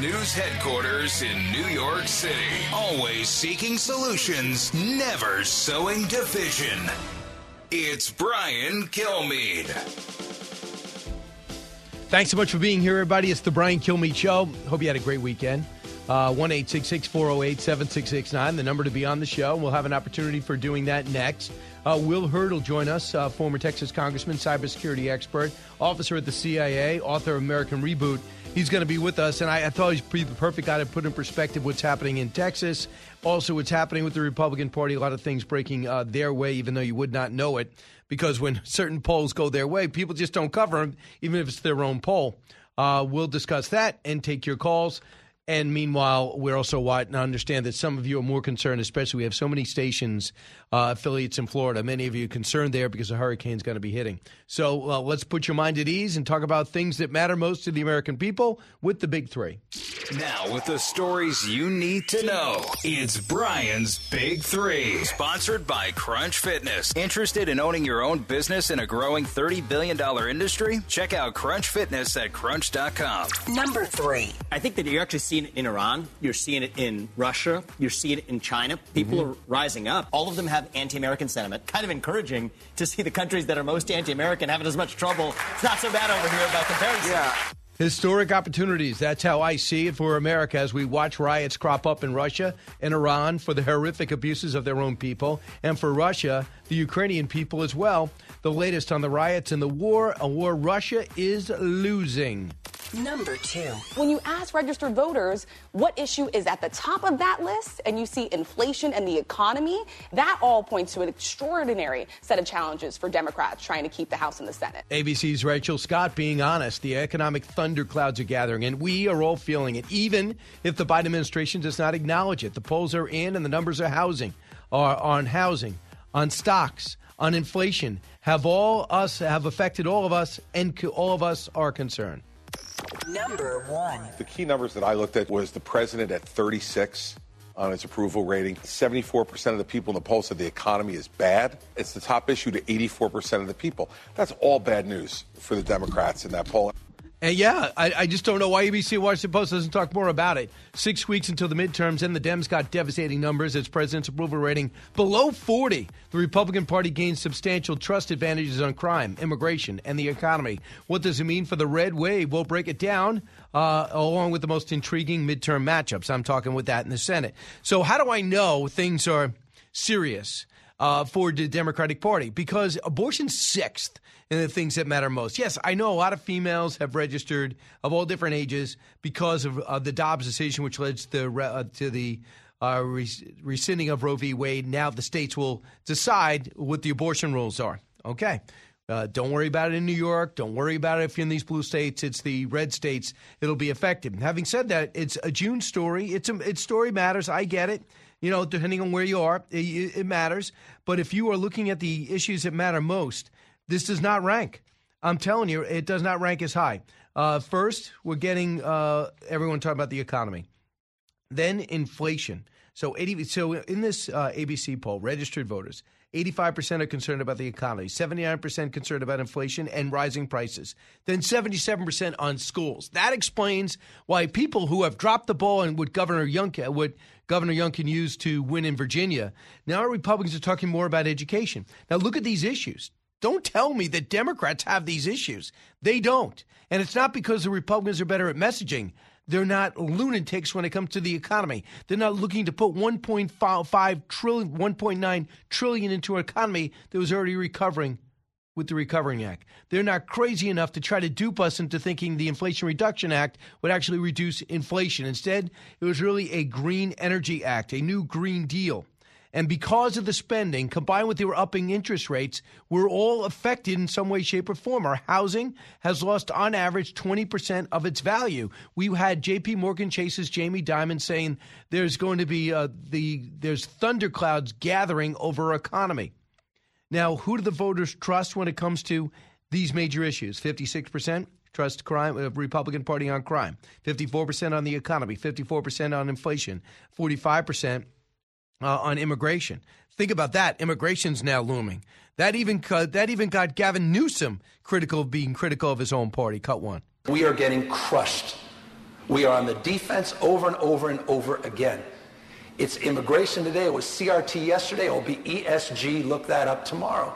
News headquarters in New York City, always seeking solutions, never sowing division. It's Brian Kilmeade. Thanks so much for being here, everybody. It's the Brian Kilmeade Show. Hope you had a great weekend. Uh, one eight six six four zero eight seven six six nine. The number to be on the show. We'll have an opportunity for doing that next. Uh, Will Hurd will join us, uh, former Texas congressman, cybersecurity expert, officer at the CIA, author of American Reboot. He's going to be with us, and I, I thought he's the perfect guy to put in perspective what's happening in Texas, also what's happening with the Republican Party. A lot of things breaking uh, their way, even though you would not know it, because when certain polls go their way, people just don't cover them, even if it's their own poll. Uh, we'll discuss that and take your calls. And meanwhile, we're also watching. I understand that some of you are more concerned, especially we have so many stations, uh, affiliates in Florida. Many of you are concerned there because a hurricane's going to be hitting. So uh, let's put your mind at ease and talk about things that matter most to the American people with the big three. Now, with the stories you need to know, it's Brian's Big Three, sponsored by Crunch Fitness. Interested in owning your own business in a growing $30 billion industry? Check out Crunch Fitness at crunch.com. Number three. I think that you're actually seeing it in Iran, you're seeing it in Russia, you're seeing it in China. People Mm-hmm. are rising up. All of them have anti American sentiment. Kind of encouraging to see the countries that are most anti American having as much trouble. It's not so bad over here by comparison. Yeah. Historic opportunities. That's how I see it for America as we watch riots crop up in Russia and Iran for the horrific abuses of their own people, and for Russia, the Ukrainian people as well. The latest on the riots and the war, a war Russia is losing. Number two. When you ask registered voters what issue is at the top of that list, and you see inflation and the economy, that all points to an extraordinary set of challenges for Democrats trying to keep the House and the Senate. ABC's Rachel Scott being honest, the economic thunderclouds are gathering, and we are all feeling it, even if the Biden administration does not acknowledge it. The polls are in, and the numbers are housing, are on housing, on stocks, on inflation, have all us have affected all of us, and all of us are concerned. Number one. The key numbers that I looked at was the president at 36 on his approval rating. 74% of the people in the poll said the economy is bad. It's the top issue to 84% of the people. That's all bad news for the Democrats in that poll. And yeah, I, I just don't know why ABC Washington Post doesn't talk more about it. Six weeks until the midterms, and the Dems got devastating numbers. Its president's approval rating below 40. The Republican Party gained substantial trust advantages on crime, immigration, and the economy. What does it mean for the red wave? We'll break it down uh, along with the most intriguing midterm matchups. I'm talking with that in the Senate. So, how do I know things are serious? uh, for the Democratic Party because abortion's sixth in the things that matter most. Yes, I know a lot of females have registered of all different ages because of uh, the Dobbs decision, which led to the, uh, to the uh, rescinding of Roe v. Wade. Now the states will decide what the abortion rules are. Okay. Uh, don't worry about it in New York. Don't worry about it if you're in these blue states. It's the red states. It'll be affected. Having said that, it's a June story. It's a, story matters. I get it. You know, depending on where you are, it, it matters. But if you are looking at the issues that matter most, this does not rank. I'm telling you, it does not rank as high. Uh, first, we're getting uh, everyone talking about the economy. Then inflation. So 80, so in this uh, ABC poll, registered voters, 85% are concerned about the economy, 79% concerned about inflation and rising prices, then 77% on schools. That explains why people who have dropped the ball and what Governor Youngkin, what Governor Youngkin used to win in Virginia, now our Republicans are talking more about education. Now look at these issues. Don't tell me that Democrats have these issues. They don't. And it's not because the Republicans are better at messaging. They're not lunatics when it comes to the economy. They're not looking to put 1.5 trillion, 1.9 trillion into an economy that was already recovering with the Recovering Act. They're not crazy enough to try to dupe us into thinking the Inflation Reduction Act would actually reduce inflation. Instead, it was really a green energy act, a new green deal. And because of the spending, combined with their upping interest rates, we're all affected in some way, shape, or form. Our housing has lost, on average, 20% of its value. We had J.P. Morgan Chase's Jamie Dimon saying there's going to be uh, the there's thunderclouds gathering over our economy. Now, who do the voters trust when it comes to these major issues? 56% trust crime, uh, Republican Party on crime, 54% on the economy, 54% on inflation, 45% uh, on immigration. Think about that. Immigration's now looming. That even that even got Gavin Newsom critical of being critical of his own party. Cut one. We are getting crushed. We are on the defense over and over and over again. It's immigration today. It was CRT yesterday. It will be ESG. Look that up tomorrow.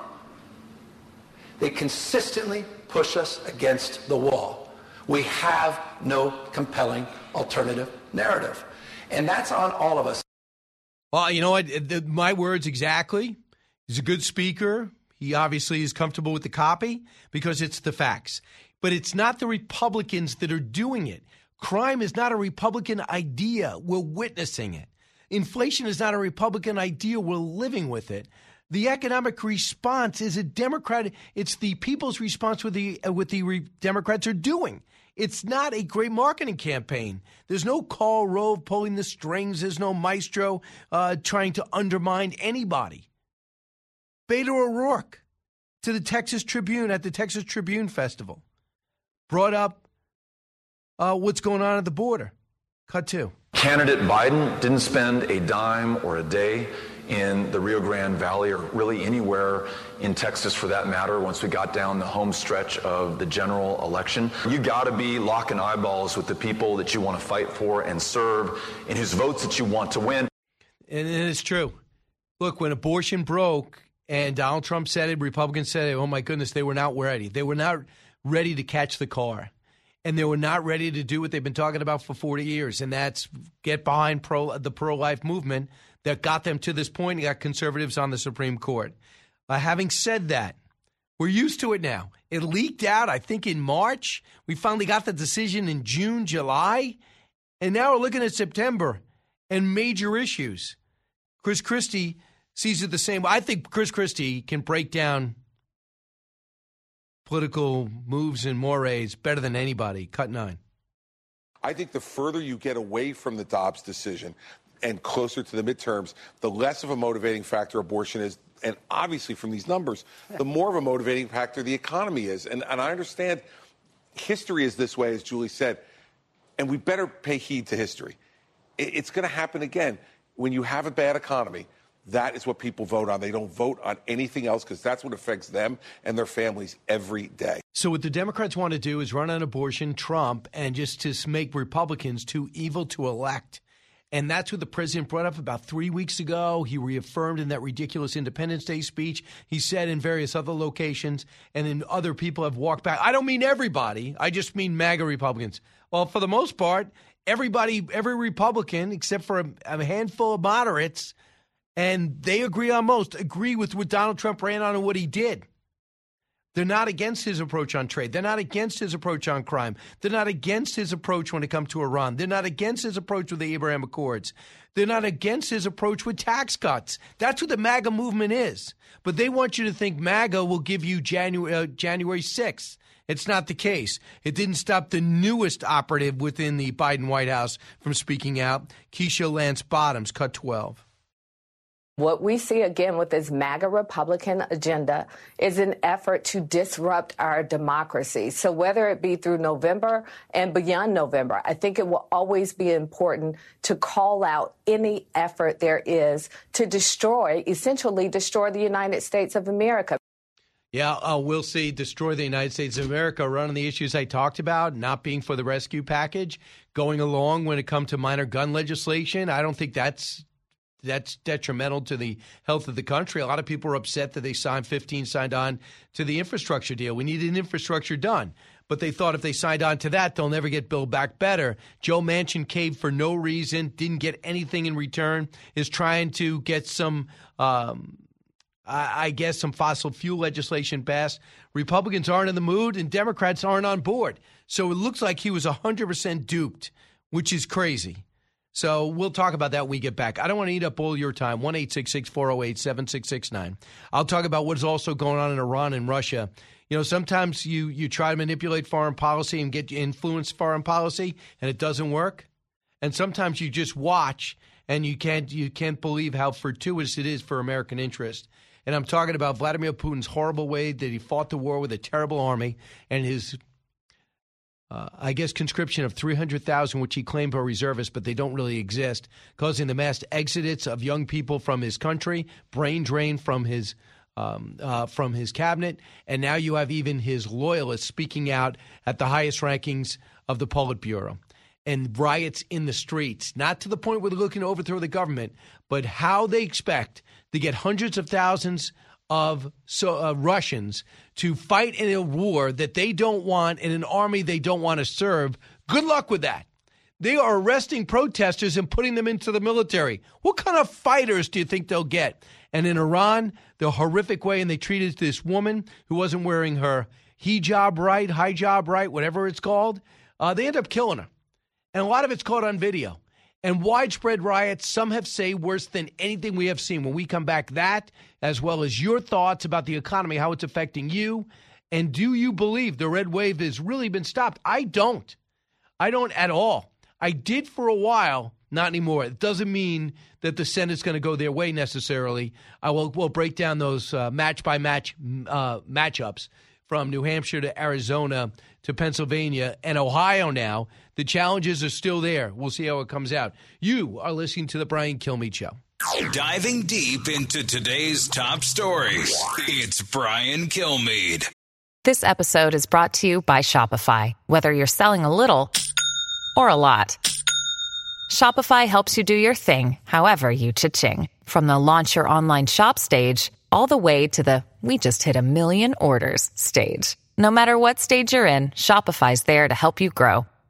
They consistently push us against the wall. We have no compelling alternative narrative. And that's on all of us. Well, you know what? My words exactly. He's a good speaker. He obviously is comfortable with the copy because it's the facts. But it's not the Republicans that are doing it. Crime is not a Republican idea. We're witnessing it. Inflation is not a Republican idea. We're living with it. The economic response is a Democrat. It's the people's response with the uh, what the re- Democrats are doing. It's not a great marketing campaign. There's no Karl Rove pulling the strings. There's no maestro uh, trying to undermine anybody. Beto O'Rourke to the Texas Tribune at the Texas Tribune Festival brought up uh, what's going on at the border. Cut two. Candidate Biden didn't spend a dime or a day in the Rio Grande Valley or really anywhere in Texas for that matter once we got down the home stretch of the general election. You got to be locking eyeballs with the people that you want to fight for and serve and whose votes that you want to win. And it's true. Look, when abortion broke and Donald Trump said it, Republicans said it, oh my goodness, they were not ready. They were not ready to catch the car and they were not ready to do what they've been talking about for 40 years, and that's get behind pro, the pro life movement that got them to this point got conservatives on the Supreme Court. Uh, having said that, we're used to it now. It leaked out, I think, in March. We finally got the decision in June, July, and now we're looking at September and major issues. Chris Christie sees it the same. way. I think Chris Christie can break down political moves and mores better than anybody. Cut nine. I think the further you get away from the Dobbs decision and closer to the midterms, the less of a motivating factor abortion is. And obviously, from these numbers, the more of a motivating factor the economy is. And, and I understand history is this way, as Julie said, and we better pay heed to history. It, it's going to happen again. When you have a bad economy, that is what people vote on. They don't vote on anything else because that's what affects them and their families every day. So, what the Democrats want to do is run on abortion, Trump, and just to make Republicans too evil to elect. And that's what the president brought up about three weeks ago. He reaffirmed in that ridiculous Independence Day speech. He said in various other locations, and then other people have walked back. I don't mean everybody, I just mean MAGA Republicans. Well, for the most part, everybody, every Republican, except for a, a handful of moderates, and they agree on most, agree with what Donald Trump ran on and what he did. They're not against his approach on trade. They're not against his approach on crime. They're not against his approach when it comes to Iran. They're not against his approach with the Abraham Accords. They're not against his approach with tax cuts. That's what the MAGA movement is. But they want you to think MAGA will give you January, uh, January 6th. It's not the case. It didn't stop the newest operative within the Biden White House from speaking out, Keisha Lance Bottoms, cut 12. What we see again with this MAGA Republican agenda is an effort to disrupt our democracy. So, whether it be through November and beyond November, I think it will always be important to call out any effort there is to destroy, essentially, destroy the United States of America. Yeah, uh, we'll see. Destroy the United States of America, running the issues I talked about, not being for the rescue package, going along when it comes to minor gun legislation. I don't think that's that's detrimental to the health of the country. A lot of people are upset that they signed 15 signed on to the infrastructure deal. We need an infrastructure done. But they thought if they signed on to that, they'll never get Build Back Better. Joe Manchin caved for no reason, didn't get anything in return, is trying to get some, um, I, I guess, some fossil fuel legislation passed. Republicans aren't in the mood, and Democrats aren't on board. So it looks like he was 100% duped, which is crazy. So we'll talk about that when we get back. I don't want to eat up all your time. 1 408 7669. I'll talk about what's also going on in Iran and Russia. You know, sometimes you, you try to manipulate foreign policy and get influence foreign policy, and it doesn't work. And sometimes you just watch and you can't you can't believe how fortuitous it is for American interest. And I'm talking about Vladimir Putin's horrible way that he fought the war with a terrible army and his uh, I guess, conscription of 300,000, which he claimed were reservists, but they don't really exist, causing the mass exodus of young people from his country, brain drain from his um, uh, from his cabinet, and now you have even his loyalists speaking out at the highest rankings of the Politburo, and riots in the streets, not to the point where they're looking to overthrow the government, but how they expect to get hundreds of thousands of so, uh, Russians to fight in a war that they don't want in an army they don't want to serve. Good luck with that. They are arresting protesters and putting them into the military. What kind of fighters do you think they'll get? And in Iran, the horrific way, and they treated this woman who wasn't wearing her hijab right, hijab right, whatever it's called, uh, they end up killing her. And a lot of it's caught on video and widespread riots, some have say worse than anything we have seen. When we come back, that as well as your thoughts about the economy, how it's affecting you, and do you believe the red wave has really been stopped? I don't. I don't at all. I did for a while, not anymore. It doesn't mean that the Senate's going to go their way necessarily. I will will break down those uh, match by match uh, matchups from New Hampshire to Arizona to Pennsylvania and Ohio now. The challenges are still there. We'll see how it comes out. You are listening to The Brian Kilmeade Show. Diving deep into today's top stories, it's Brian Kilmeade. This episode is brought to you by Shopify. Whether you're selling a little or a lot, Shopify helps you do your thing, however you cha-ching. From the launch your online shop stage, all the way to the we just hit a million orders stage. No matter what stage you're in, Shopify's there to help you grow.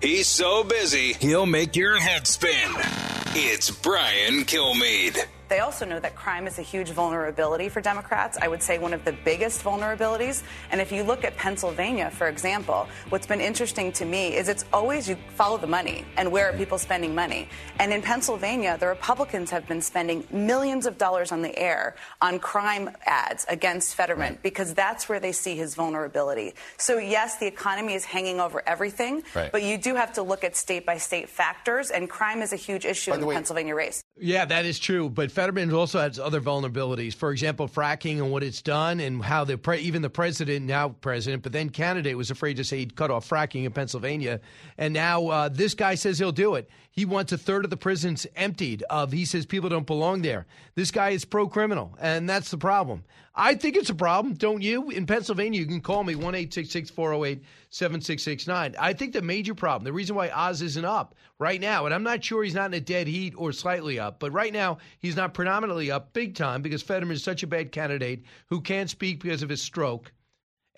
He's so busy, he'll make your head spin. It's Brian Kilmeade. They also know that crime is a huge vulnerability for Democrats. I would say one of the biggest vulnerabilities. And if you look at Pennsylvania, for example, what's been interesting to me is it's always you follow the money and where are people spending money. And in Pennsylvania, the Republicans have been spending millions of dollars on the air on crime ads against Fetterman right. because that's where they see his vulnerability. So, yes, the economy is hanging over everything, right. but you do have to look at state by state factors, and crime is a huge issue in the way, Pennsylvania race. Yeah, that is true. But Fetterman also has other vulnerabilities. For example, fracking and what it's done, and how the pre- even the president, now president, but then candidate, was afraid to say he'd cut off fracking in Pennsylvania. And now uh, this guy says he'll do it. He wants a third of the prisons emptied. Of he says people don't belong there. This guy is pro criminal, and that's the problem. I think it's a problem, don't you? In Pennsylvania, you can call me one eight six six four zero oh eight seven six six nine. I think the major problem, the reason why Oz isn't up right now, and I'm not sure he's not in a dead heat or slightly up, but right now he's not predominantly up big time because Fetterman is such a bad candidate who can't speak because of his stroke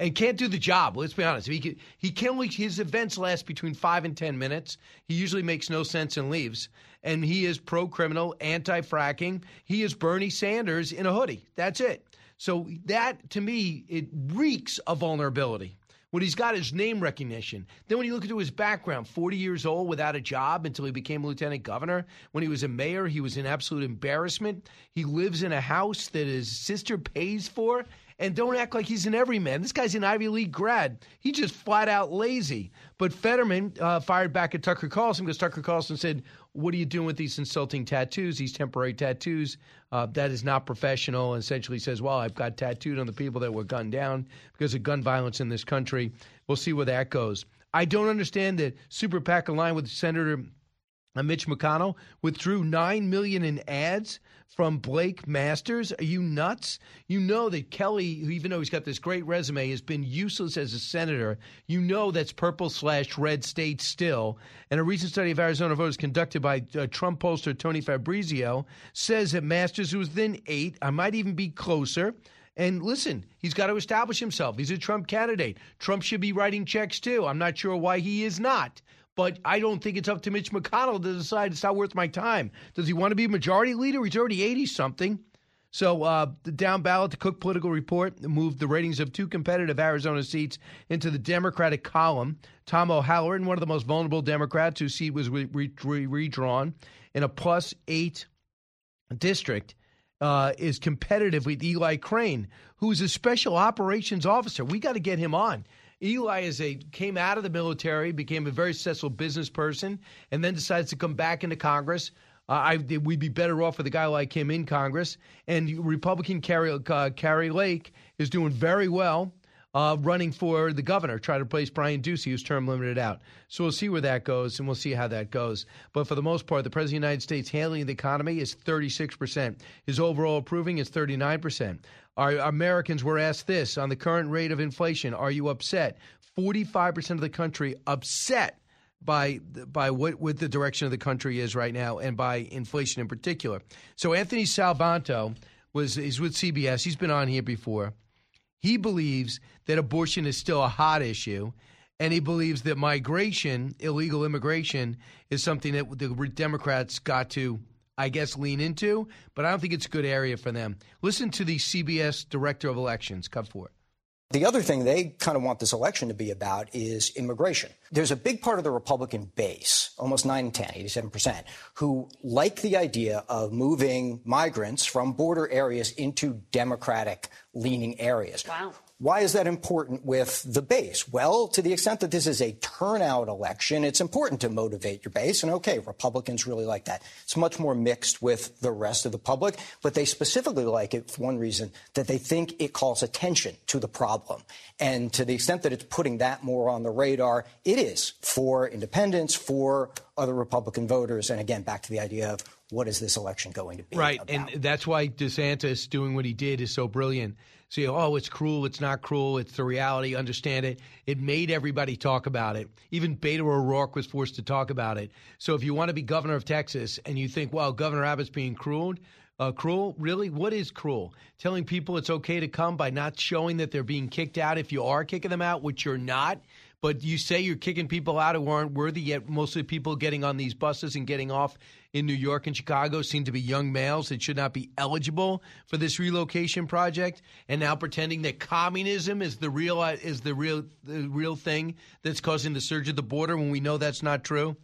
and can't do the job. Let's be honest. He can, he can only his events last between five and ten minutes. He usually makes no sense and leaves. And he is pro criminal, anti fracking. He is Bernie Sanders in a hoodie. That's it. So that to me it reeks of vulnerability. What he's got is name recognition. Then when you look into his background, 40 years old without a job until he became lieutenant governor. When he was a mayor, he was an absolute embarrassment. He lives in a house that his sister pays for and don't act like he's an everyman. This guy's an Ivy League grad. He's just flat out lazy. But Fetterman uh, fired back at Tucker Carlson because Tucker Carlson said, What are you doing with these insulting tattoos, these temporary tattoos? Uh, that is not professional. And essentially says, Well, I've got tattooed on the people that were gunned down because of gun violence in this country. We'll see where that goes. I don't understand that Super PAC aligned with Senator Mitch McConnell withdrew nine million in ads from Blake Masters. Are you nuts? You know that Kelly, even though he's got this great resume, has been useless as a senator. You know that's purple slash red state still. And a recent study of Arizona voters conducted by uh, Trump pollster Tony Fabrizio says that Masters was within eight. I might even be closer. And listen, he's got to establish himself. He's a Trump candidate. Trump should be writing checks too. I'm not sure why he is not. But I don't think it's up to Mitch McConnell to decide it's not worth my time. Does he want to be majority leader? He's already 80 something. So uh, the down ballot, the Cook Political Report moved the ratings of two competitive Arizona seats into the Democratic column. Tom O'Halleran, one of the most vulnerable Democrats whose seat was re- re- redrawn in a plus eight district, uh, is competitive with Eli Crane, who's a special operations officer. We got to get him on. Eli is a came out of the military, became a very successful business person, and then decides to come back into Congress. Uh, I, we'd be better off with a guy like him in Congress. And Republican Kari, uh, Kari Lake is doing very well, uh, running for the governor, trying to replace Brian Ducey, whose term limited out. So we'll see where that goes, and we'll see how that goes. But for the most part, the president of the United States handling the economy is 36%. His overall approving is 39%. Our Americans were asked this on the current rate of inflation. Are you upset? 45% of the country upset by by what, what the direction of the country is right now and by inflation in particular. So Anthony Salvanto was is with CBS. He's been on here before. He believes that abortion is still a hot issue, and he believes that migration, illegal immigration, is something that the Democrats got to I guess, lean into, but I don't think it's a good area for them. Listen to the CBS Director of Elections, cut for it. The other thing they kind of want this election to be about is immigration. There's a big part of the Republican base, almost 9 10, 87%, who like the idea of moving migrants from border areas into Democratic leaning areas. Wow. Why is that important with the base? Well, to the extent that this is a turnout election, it's important to motivate your base. And okay, Republicans really like that. It's much more mixed with the rest of the public, but they specifically like it for one reason that they think it calls attention to the problem. And to the extent that it's putting that more on the radar, it is for independents, for other Republican voters. And again, back to the idea of what is this election going to be? Right. About? And that's why DeSantis doing what he did is so brilliant so, oh, it's cruel, it's not cruel, it's the reality, understand it. It made everybody talk about it. Even Beto O'Rourke was forced to talk about it. So if you want to be governor of Texas and you think, well, Governor Abbott's being cruel, uh, cruel? Really? What is cruel? Telling people it's okay to come by not showing that they're being kicked out if you are kicking them out, which you're not. But you say you're kicking people out who aren't worthy, yet most of the people getting on these buses and getting off in New York and Chicago seem to be young males that should not be eligible for this relocation project, and now pretending that communism is the real is the real the real thing that's causing the surge at the border when we know that's not true.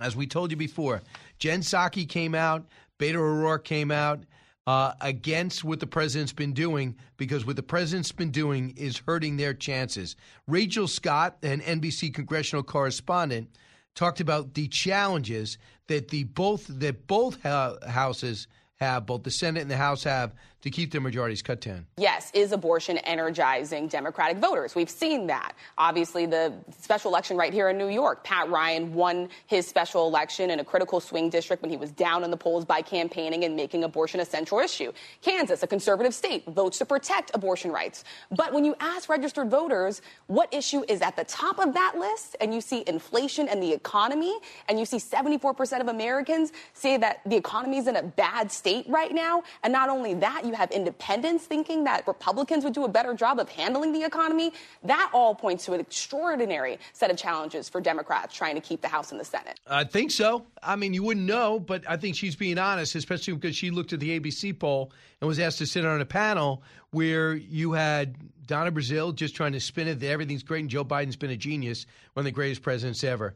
As we told you before, Jen Psaki came out, Beto O'Rourke came out uh, against what the president's been doing because what the president's been doing is hurting their chances. Rachel Scott, an NBC congressional correspondent, talked about the challenges that the both that both houses have, both the Senate and the House have, to keep their majorities cut down. Yes, is abortion energizing Democratic voters? We've seen that. Obviously, the special election right here in New York, Pat Ryan won his special election in a critical swing district when he was down in the polls by campaigning and making abortion a central issue. Kansas, a conservative state, votes to protect abortion rights. But when you ask registered voters what issue is at the top of that list, and you see inflation and the economy, and you see 74% of Americans say that the economy is in a bad state right now, and not only that, you have independents thinking that Republicans would do a better job of handling the economy. That all points to an extraordinary set of challenges for Democrats trying to keep the House and the Senate. I think so. I mean, you wouldn't know, but I think she's being honest, especially because she looked at the ABC poll and was asked to sit on a panel where you had Donna Brazile just trying to spin it that everything's great and Joe Biden's been a genius, one of the greatest presidents ever.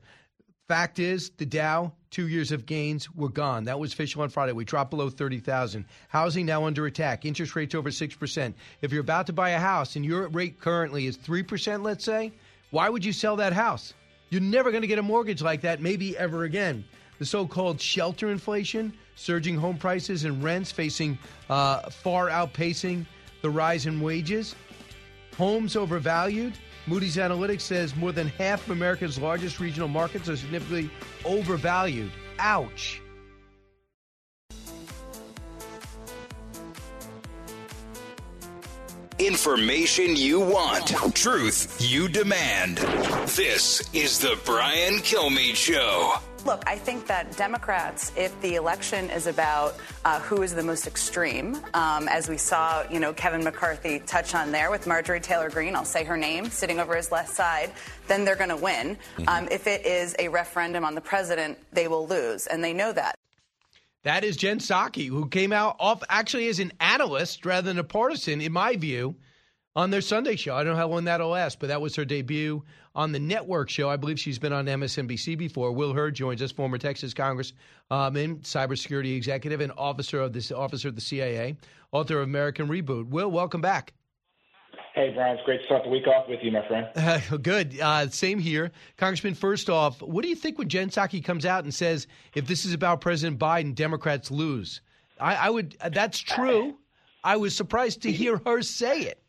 Fact is, the Dow, two years of gains were gone. That was official on Friday. We dropped below 30,000. Housing now under attack. Interest rates over 6%. If you're about to buy a house and your rate currently is 3%, let's say, why would you sell that house? You're never going to get a mortgage like that, maybe ever again. The so called shelter inflation, surging home prices and rents facing uh, far outpacing the rise in wages, homes overvalued Moody's Analytics says more than half of America's largest regional markets are significantly overvalued. Ouch. Information you want, truth you demand. This is the Brian Kilmeade Show. Look, I think that Democrats, if the election is about uh, who is the most extreme, um, as we saw, you know, Kevin McCarthy touch on there with Marjorie Taylor Greene, I'll say her name, sitting over his left side, then they're going to win. Mm-hmm. Um, if it is a referendum on the president, they will lose, and they know that. That is Jen Psaki, who came out off actually as an analyst rather than a partisan, in my view, on their Sunday show. I don't know how long that'll last, but that was her debut on the network show. I believe she's been on MSNBC before. Will Hurd joins us, former Texas Congressman, um, cybersecurity executive and officer of the officer of the CIA, author of American Reboot. Will, welcome back. Hey, Brian, it's great to start the week off with you, my friend. Uh, good. Uh, same here. Congressman, first off, what do you think when Jen Psaki comes out and says, if this is about President Biden, Democrats lose? I, I would, uh, that's true. I was surprised to hear her say it.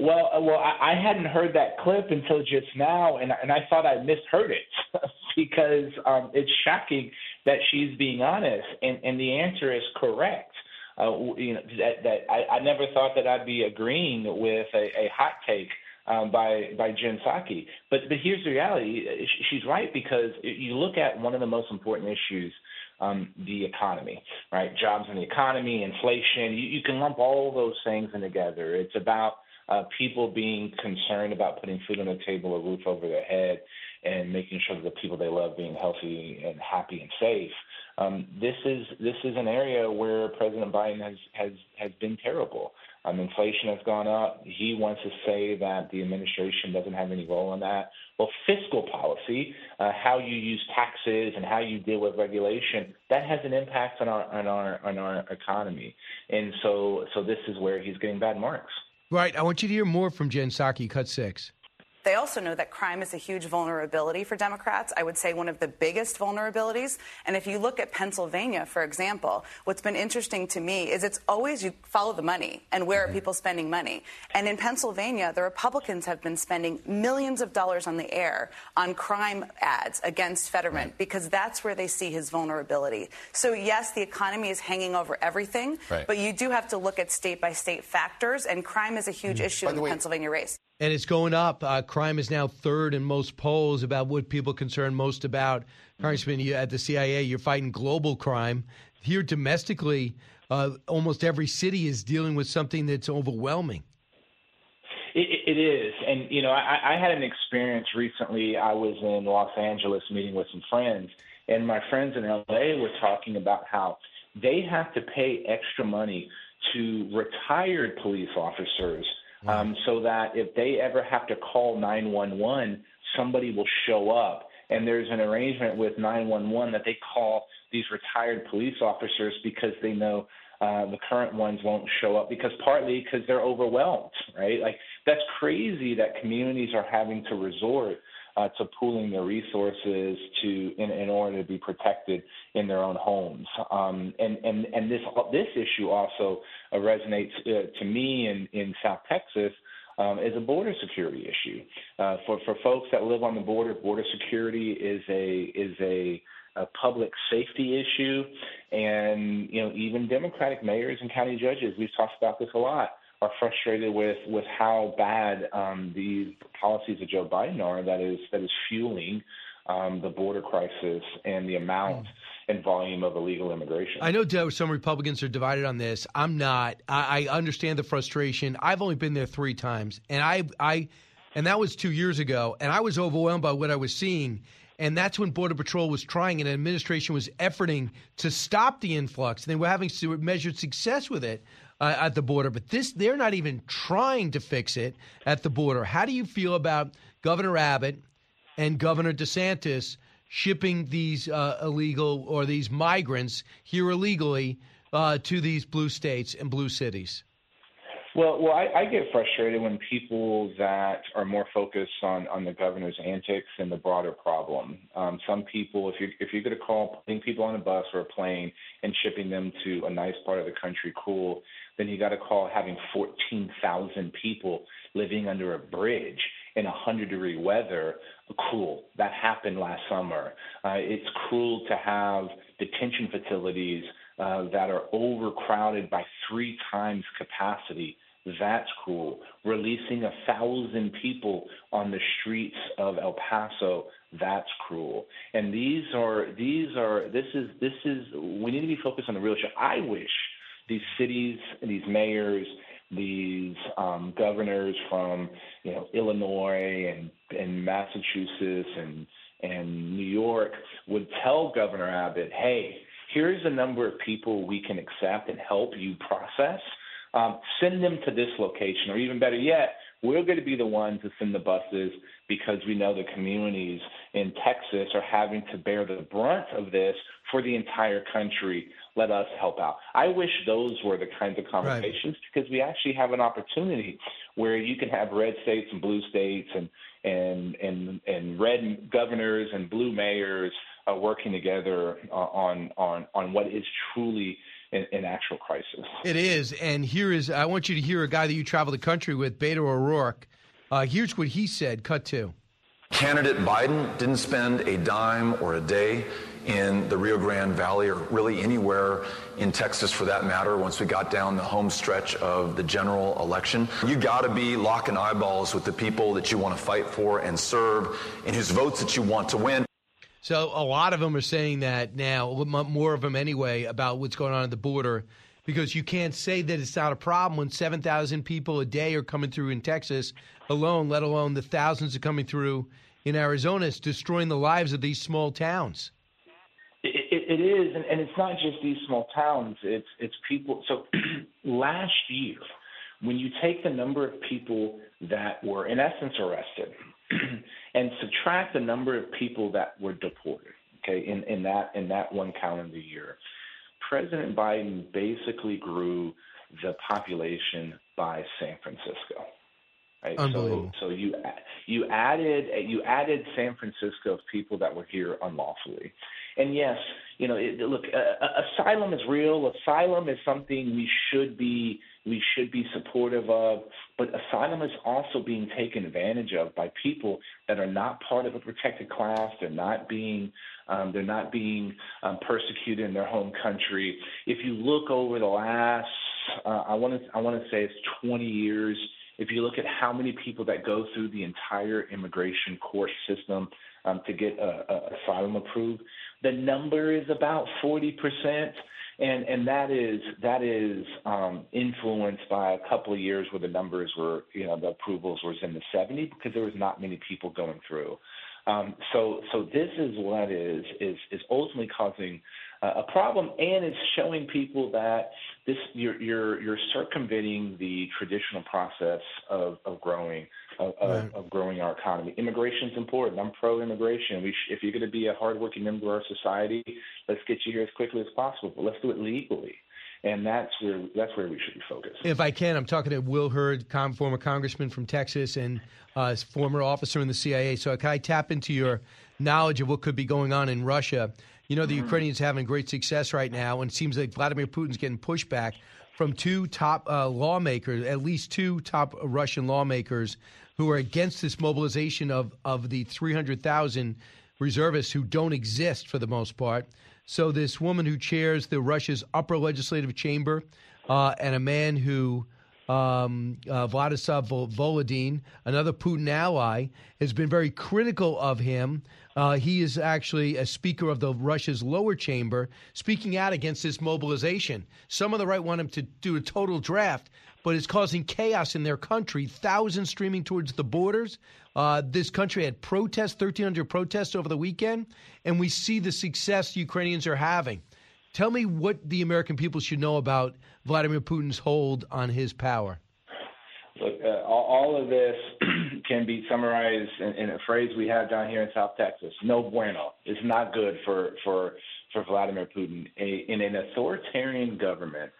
Well, uh, well, I, I hadn't heard that clip until just now, and and I thought I misheard it because um, it's shocking that she's being honest, and and the answer is correct uh, you know that that I, I never thought that I'd be agreeing with a, a hot take um, by by Jen Psaki. But but here's the reality: she's right because you look at one of the most important issues. Um, the economy, right? Jobs in the economy, inflation. You, you can lump all those things in together. It's about uh, people being concerned about putting food on the table, a roof over their head, and making sure that the people they love being healthy and happy and safe. Um, this is this is an area where President Biden has has has been terrible. Um, inflation has gone up. He wants to say that the administration doesn't have any role in that. Well, fiscal policy, uh, how you use taxes and how you deal with regulation, that has an impact on our on our on our economy. And so so this is where he's getting bad marks. Right. I want you to hear more from Jen Psaki. Cut six. They also know that crime is a huge vulnerability for Democrats. I would say one of the biggest vulnerabilities. And if you look at Pennsylvania, for example, what's been interesting to me is it's always you follow the money and where are mm-hmm. people spending money. And in Pennsylvania, the Republicans have been spending millions of dollars on the air on crime ads against Fetterman because that's where they see his vulnerability. So, yes, the economy is hanging over everything, right. but you do have to look at state by state factors, and crime is a huge mm-hmm. issue in the way, Pennsylvania race and it's going up. Uh, crime is now third in most polls about what people concern most about. Congressman, you, at the CIA, you're fighting global crime. Here domestically, uh, almost every city is dealing with something that's overwhelming. It, it is, and you know, I, I had an experience recently. I was in Los Angeles meeting with some friends, and my friends in LA were talking about how they have to pay extra money to retired police officers um, so that if they ever have to call 911, somebody will show up. And there's an arrangement with 911 that they call these retired police officers because they know uh, the current ones won't show up because partly because they're overwhelmed, right? Like that's crazy that communities are having to resort uh, to pooling their resources to in, in order to be protected in their own homes. Um, and and and this this issue also uh, resonates uh, to me in in South Texas. Um, is a border security issue uh, for for folks that live on the border. Border security is a is a a public safety issue, and you know even Democratic mayors and county judges. We've talked about this a lot are frustrated with with how bad um, the policies of Joe Biden are. That is that is fueling um, the border crisis and the amount mm. and volume of illegal immigration. I know some Republicans are divided on this. I'm not. I, I understand the frustration. I've only been there three times, and I I and that was two years ago, and I was overwhelmed by what I was seeing. And that's when Border Patrol was trying and the administration was efforting to stop the influx. And they were having measured success with it uh, at the border, but this they're not even trying to fix it at the border. How do you feel about Governor Abbott and Governor DeSantis shipping these uh, illegal or these migrants here illegally uh, to these blue states and blue cities? Well, well, I, I get frustrated when people that are more focused on on the governor's antics and the broader problem. Um, some people, if you if you're going to call putting people on a bus or a plane and shipping them to a nice part of the country, cool then you got to call having 14,000 people living under a bridge in 100 degree weather cruel. That happened last summer. Uh, it's cruel to have detention facilities uh, that are overcrowded by three times capacity. That's cruel. Releasing a thousand people on the streets of El Paso, that's cruel. And these are these are this is this is we need to be focused on the real issue. I wish these cities these mayors these um, governors from you know Illinois and and Massachusetts and and New York would tell Governor Abbott, hey, here's a number of people we can accept and help you process. Um, send them to this location, or even better yet, we're going to be the ones to send the buses because we know the communities in Texas are having to bear the brunt of this for the entire country. Let us help out. I wish those were the kinds of conversations right. because we actually have an opportunity where you can have red states and blue states and and and and red governors and blue mayors uh, working together uh, on on on what is truly an, an, actual crisis. It is, and here is I want you to hear a guy that you travel the country with, Beto O'Rourke. Uh, here's what he said. Cut to. Candidate Biden didn't spend a dime or a day in the Rio Grande Valley or really anywhere in Texas for that matter once we got down the home stretch of the general election. You got to be locking eyeballs with the people that you want to fight for and serve and whose votes that you want to win. So a lot of them are saying that now, more of them anyway, about what's going on at the border because you can't say that it's not a problem when 7,000 people a day are coming through in Texas alone, let alone the thousands are coming through in Arizona. It's destroying the lives of these small towns. It, it, it is, and, and it's not just these small towns. It's it's people. So last year, when you take the number of people that were in essence arrested, and subtract the number of people that were deported, okay, in, in that in that one calendar year, President Biden basically grew the population by San Francisco. Right? Unbelievable. So, so you you added you added San Francisco of people that were here unlawfully, and yes, you know, it, look, uh, asylum is real. Asylum is something we should be we should be supportive of, but asylum is also being taken advantage of by people that are not part of a protected class. They're not being um, they're not being um, persecuted in their home country. If you look over the last, uh, I want to I want to say it's 20 years if you look at how many people that go through the entire immigration court system um, to get a, a asylum approved, the number is about 40 percent and and that is that is um, influenced by a couple of years where the numbers were you know the approvals was in the 70 because there was not many people going through. Um, so so this is what is is is ultimately causing uh, a problem, and it's showing people that this you're you're you're circumventing the traditional process of of growing of, right. of, growing our economy. Immigration is important. I'm pro-immigration. Sh- if you're going to be a hardworking member of our society, let's get you here as quickly as possible. But let's do it legally and that's where that's where we should be focused. If I can, I'm talking to Will Hurd, former congressman from Texas and uh, former officer in the CIA. So can I tap into your knowledge of what could be going on in Russia? You know, the mm-hmm. Ukrainians having great success right now, and it seems like Vladimir Putin's getting pushback from two top uh, lawmakers, at least two top Russian lawmakers, who are against this mobilization of of the 300,000 reservists who don't exist for the most part. So this woman who chairs the Russia's upper legislative chamber, uh, and a man who um, uh, Vladislav Volodin, another Putin ally, has been very critical of him. Uh, he is actually a speaker of the Russia's lower chamber, speaking out against this mobilization. Some of the right want him to do a total draft, but it's causing chaos in their country. Thousands streaming towards the borders. Uh, this country had protests, 1,300 protests over the weekend, and we see the success Ukrainians are having. Tell me what the American people should know about Vladimir Putin's hold on his power. Look, uh, all, of this can be summarized in, in, a phrase we have down here in South Texas: "No bueno." It's not good for for for Vladimir Putin. A, in an authoritarian government,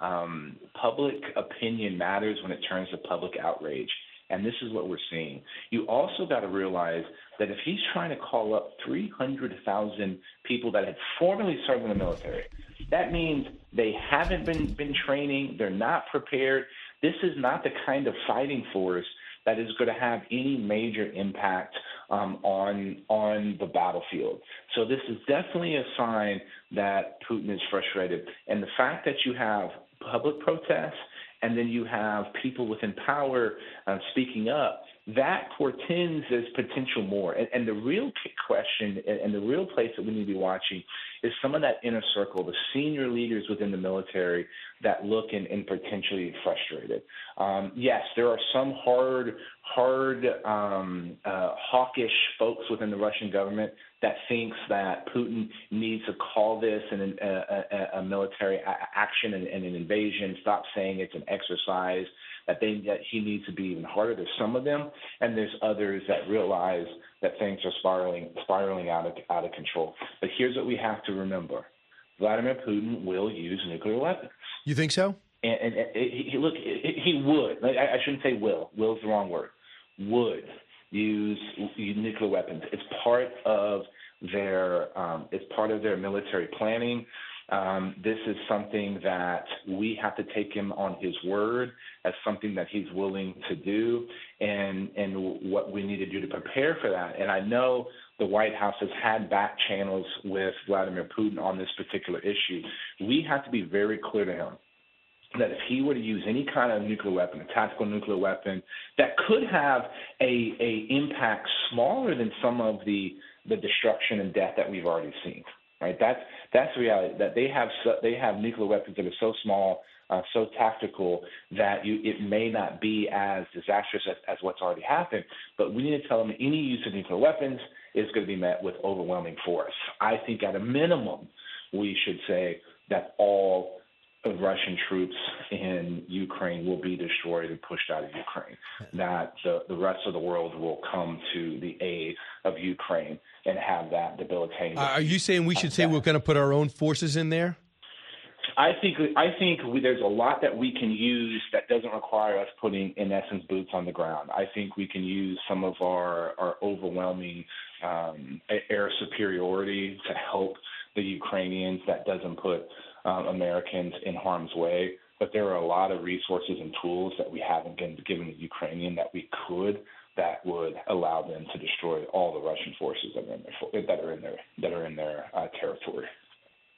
um, public opinion matters when it turns to public outrage. And this is what we're seeing. You also got to realize that if he's trying to call up 300,000 people that had formerly served in the military, that means they haven't been, been training, they're not prepared. This is not the kind of fighting force that is going to have any major impact um, on on the battlefield. So this is definitely a sign that Putin is frustrated, and the fact that you have public protests and then you have people within power uh, speaking up that portends as potential more. And, and the real question and, and the real place that we need to be watching is some of that inner circle, the senior leaders within the military that look and, and potentially frustrated. Um, yes, there are some hard, hard, um, uh, hawkish folks within the Russian government that thinks that Putin needs to call this an, a, a, a military action and, and an invasion. Stop saying it's an exercise that they that he needs to be even harder. There's some of them, and there's others that realize that things are spiraling spiraling out of out of control. But here's what we have to remember: Vladimir Putin will use nuclear weapons. You think so? And, and, and he, look, he would. I, I shouldn't say will. Will is the wrong word. Would use, nuclear weapons. It's part of their um, it's part of their military planning. Um, this is something that we have to take him on his word as something that he's willing to do, and and what we need to do to prepare for that. And I know the White House has had back channels with Vladimir Putin on this particular issue. We have to be very clear to him that if he were to use any kind of nuclear weapon, a tactical nuclear weapon, that could have a, a impact smaller than some of the the destruction and death that we've already seen right? That's that's the reality. That they have so, they have nuclear weapons that are so small, uh, so tactical that you it may not be as disastrous as, as what's already happened. But we need to tell them any use of nuclear weapons is going to be met with overwhelming force. I think at a minimum, we should say that all of Russian troops in Ukraine will be destroyed and pushed out of Ukraine. That the, the rest of the world will come to the aid of Ukraine and have that debilitating. Uh, are you saying we should say we're going to put our own forces in there? I think I think we, there's a lot that we can use that doesn't require us putting, in essence, boots on the ground. I think we can use some of our our overwhelming um, air superiority to help the Ukrainians. That doesn't put um, Americans in harm's way. But there are a lot of resources and tools that we haven't been given the Ukrainian that we could that would allow them to destroy all the Russian forces that are in their that are in their that are in their uh, territory.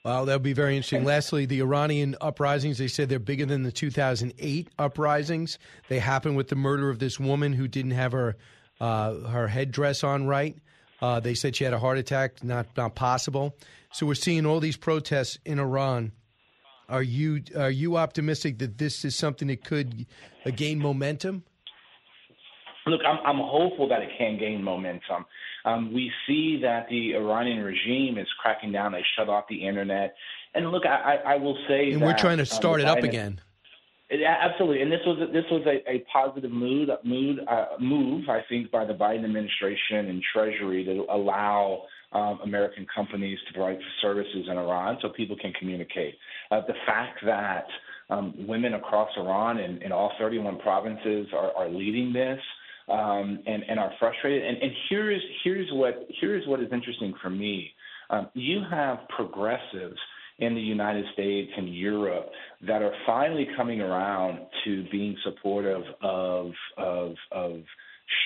Well, that would be very interesting. Lastly, the Iranian uprisings, they said they're bigger than the 2008 uprisings. They happened with the murder of this woman who didn't have her uh, her headdress on right. Uh, they said she had a heart attack, not not possible. So we're seeing all these protests in Iran. Are you are you optimistic that this is something that could uh, gain momentum? Look, I'm, I'm hopeful that it can gain momentum. Um, we see that the Iranian regime is cracking down. They shut off the internet. And look, I, I will say and that, we're trying to um, start um, it up again. Absolutely, and this was this was a, a positive mood mood uh, move, I think, by the Biden administration and Treasury to allow um, American companies to provide services in Iran so people can communicate. Uh, the fact that um, women across Iran in, in all 31 provinces are, are leading this um, and, and are frustrated. And, and here's here's what here's what is interesting for me. Um, you have progressives in the United States and Europe that are finally coming around to being supportive of of of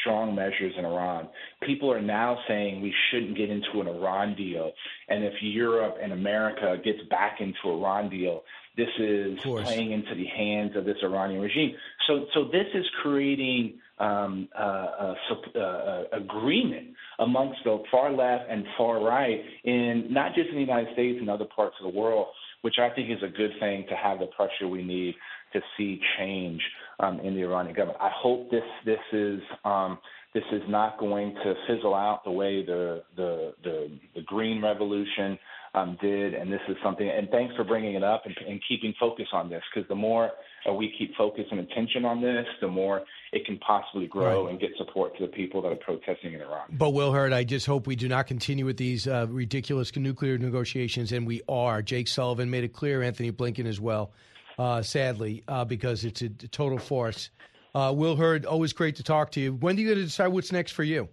strong measures in Iran. People are now saying we shouldn't get into an Iran deal. And if Europe and America gets back into Iran deal, this is playing into the hands of this Iranian regime. So, so this is creating um, uh, uh, uh, agreement amongst the far left and far right, in not just in the United States and other parts of the world, which I think is a good thing to have the pressure we need to see change um, in the Iranian government. I hope this this is um, this is not going to fizzle out the way the the the, the Green Revolution um, did, and this is something. And thanks for bringing it up and, and keeping focus on this, because the more uh, we keep focus and attention on this, the more it can possibly grow right. and get support to the people that are protesting in Iran. But Will Hurd, I just hope we do not continue with these uh, ridiculous nuclear negotiations, and we are. Jake Sullivan made it clear, Antony Blinken as well, uh, sadly, uh, because it's a total force. Uh, Will Hurd, always great to talk to you. When do you going to decide what's next for you?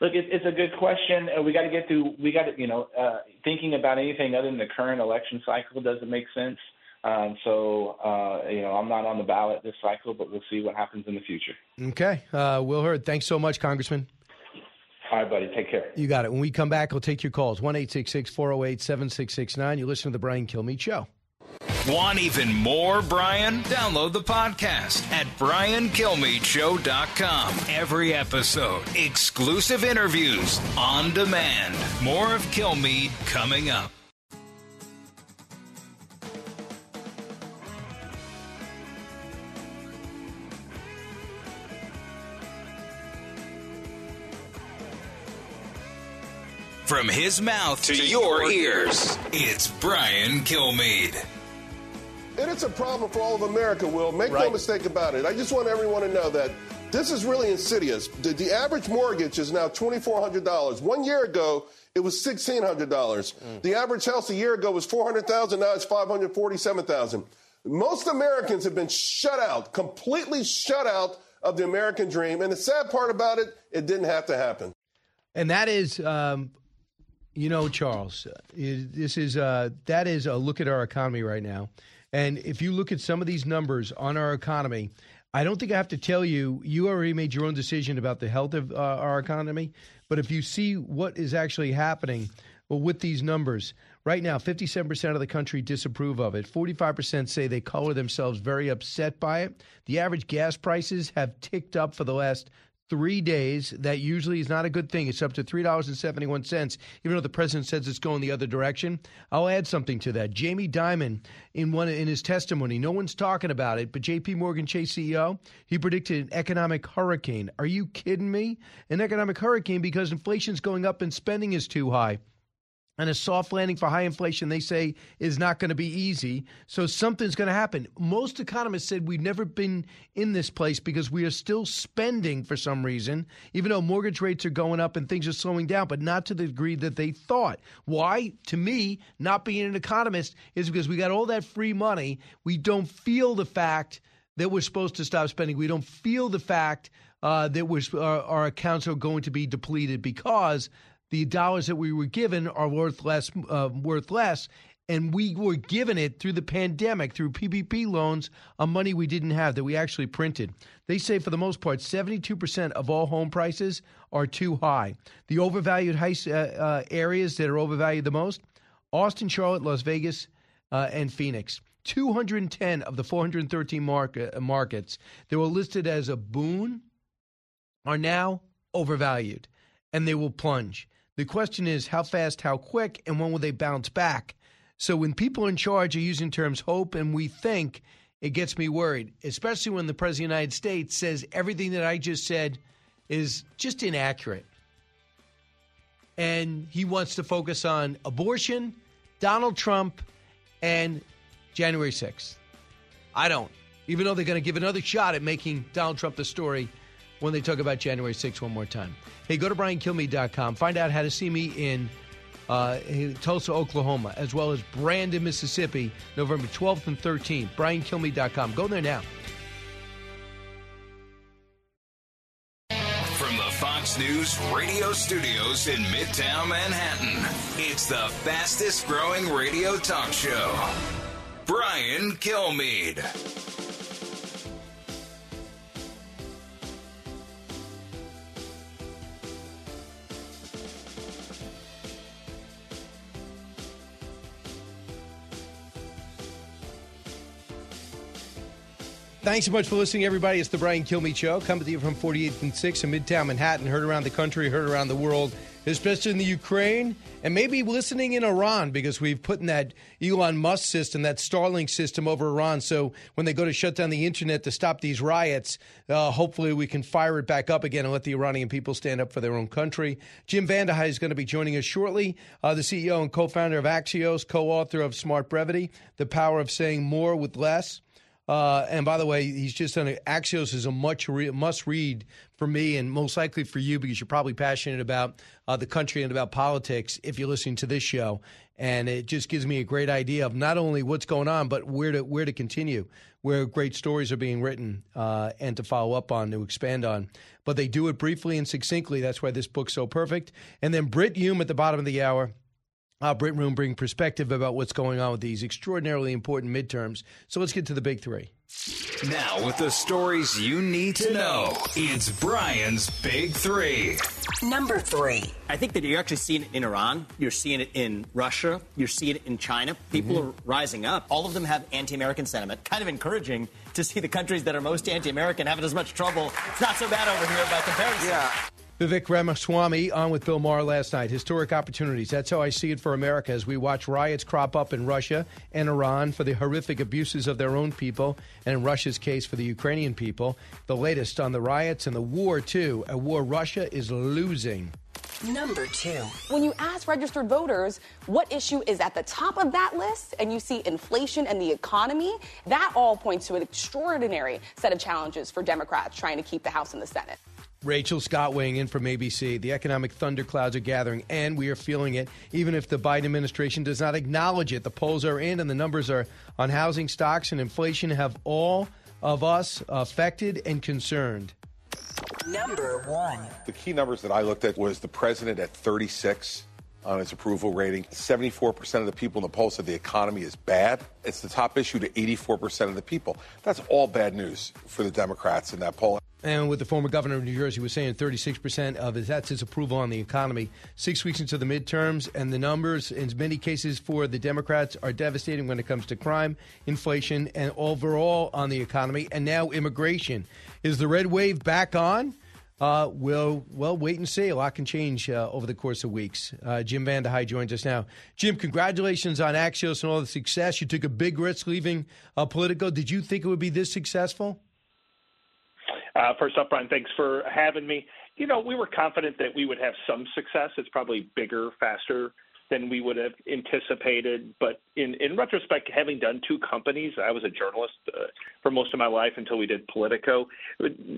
Look, it, it's a good question. We got to get through. We got to, you know, uh, thinking about anything other than the current election cycle doesn't make sense. Um, so, uh, you know, I'm not on the ballot this cycle, but we'll see what happens in the future. Okay. Uh, Will Hurd, thanks so much, Congressman. All right, buddy. Take care. You got it. When we come back, we'll take your calls 1 408 7669. You listen to The Brian Kilmeade Show. Want even more Brian? Download the podcast at briankilmeadshow.com. Every episode, exclusive interviews on demand. More of Kilmeade coming up. From his mouth to, your ears, it's Brian Kilmeade. It's a problem for all of America, Will. Make no mistake about it. I just want everyone to know that this is really insidious. The, the average mortgage is now $2,400. One year ago, it was $1,600. Mm. The average house a year ago was 400000 Now it's 547000 Most Americans have been shut out, completely shut out of the American dream. And the sad part about it, it didn't have to happen. And that is, um, you know, Charles, uh, this is uh, that is a look at our economy right now. And if you look at some of these numbers on our economy, I don't think I have to tell you, you already made your own decision about the health of uh, our economy. But if you see what is actually happening well, with these numbers, right now, 57% of the country disapprove of it. 45% say they color themselves very upset by it. The average gas prices have ticked up for the last three days. That usually is not a good thing. It's up to $3.71, even though the president says it's going the other direction. I'll add something to that. Jamie Dimon, in one in his testimony, no one's talking about it, but JP Morgan Chase CEO, he predicted an economic hurricane. Are you kidding me? An economic hurricane because inflation's going up and spending is too high and a soft landing for high inflation, they say, is not going to be easy. So something's going to happen. Most economists said we've never been in this place because we are still spending for some reason, even though mortgage rates are going up and things are slowing down, but not to the degree that they thought. Why? To me, not being an economist is because we got all that free money. We don't feel the fact that we're supposed to stop spending. We don't feel the fact uh, that our, our accounts are going to be depleted because the dollars that we were given are worth less, uh, worth less, and we were given it through the pandemic, through PPP loans, on money we didn't have that we actually printed. They say for the most part, 72% of all home prices are too high. The overvalued uh, uh, areas that are overvalued the most Austin, Charlotte, Las Vegas, uh, and Phoenix. 210 of the 413 market, uh, markets that were listed as a boon are now overvalued and they will plunge. The question is how fast, how quick, and when will they bounce back? So when people in charge are using terms hope and we think, it gets me worried, especially when the President of the United States says everything that I just said is just inaccurate. And he wants to focus on abortion, Donald Trump, and January 6th. I don't. Even though they're going to give another shot at making Donald Trump the story when they talk about January 6th one more time. Hey, go to briankilmeade.com. Find out how to see me in uh, Tulsa, Oklahoma, as well as Brandon, Mississippi, November 12th and 13th. briankilmeade.com. Go there now. From the Fox News radio studios in Midtown Manhattan, it's the fastest growing radio talk show. Brian Kilmeade. Thanks so much for listening, everybody. It's the Brian Kilmeade Show, coming to you from 48th and 6th in Midtown Manhattan. Heard around the country, heard around the world, especially in the Ukraine, and maybe listening in Iran because we've put in that Elon Musk system, that Starlink system over Iran. So when they go to shut down the internet to stop these riots, uh, hopefully we can fire it back up again and let the Iranian people stand up for their own country. Jim VandeHei is going to be joining us shortly, uh, the CEO and co founder of Axios, co author of Smart Brevity, The Power of Saying More with Less. Uh, and by the way, he's just done a, Axios is a much re- must read for me and most likely for you because you're probably passionate about uh, the country and about politics if you're listening to this show. And it just gives me a great idea of not only what's going on, but where to where to continue, where great stories are being written, uh, and to follow up on, to expand on. But they do it briefly and succinctly. That's why this book's so perfect. And then Brit Hume at the bottom of the hour uh, Brit Hume bring perspective about what's going on with these extraordinarily important midterms. So let's get to the big three. Now, with the stories you need to know, it's Brian's Big Three. Number three. I think that you're actually seeing it in Iran. You're seeing it in Russia. You're seeing it in China. People Mm-hmm. are rising up. All of them have anti American sentiment. Kind of encouraging to see the countries that are most anti American having as much trouble. It's not so bad over here by comparison. Yeah. Vivek Ramaswamy on with Bill Maher last night. Historic opportunities. That's how I see it for America as we watch riots crop up in Russia and Iran for the horrific abuses of their own people, and in Russia's case for the Ukrainian people. The latest on the riots and the war, too. A war Russia is losing. Number two. When you ask registered voters what issue is at the top of that list, and you see inflation and the economy, that all points to an extraordinary set of challenges for Democrats trying to keep the House and the Senate. Rachel Scott weighing in from ABC. The economic thunderclouds are gathering, and we are feeling it, even if the Biden administration does not acknowledge it. The polls are in, and the numbers are on housing stocks and inflation have all of us affected and concerned. Number one. The key numbers that I looked at was the president at 36 on his approval rating. 74% of the people in the poll said the economy is bad. It's the top issue to 84% of the people. That's all bad news for the Democrats in that poll. And with the former governor of New Jersey was saying 36% of his, that's his approval on the economy. Six weeks into the midterms, and the numbers in many cases for the Democrats are devastating when it comes to crime, inflation, and overall on the economy. And now immigration. Is the red wave back on? Uh, we'll, well, wait and see. A lot can change uh, over the course of weeks. Uh, Jim VandeHei joins us now. Jim, congratulations on Axios and all the success. You took a big risk leaving uh, Politico. Did you think it would be this successful? Uh, first up, Brian, thanks for having me. You know, we were confident that we would have some success. It's probably bigger, faster than we would have anticipated. But in, in retrospect, having done two companies, I was a journalist uh, for most of my life until we did Politico.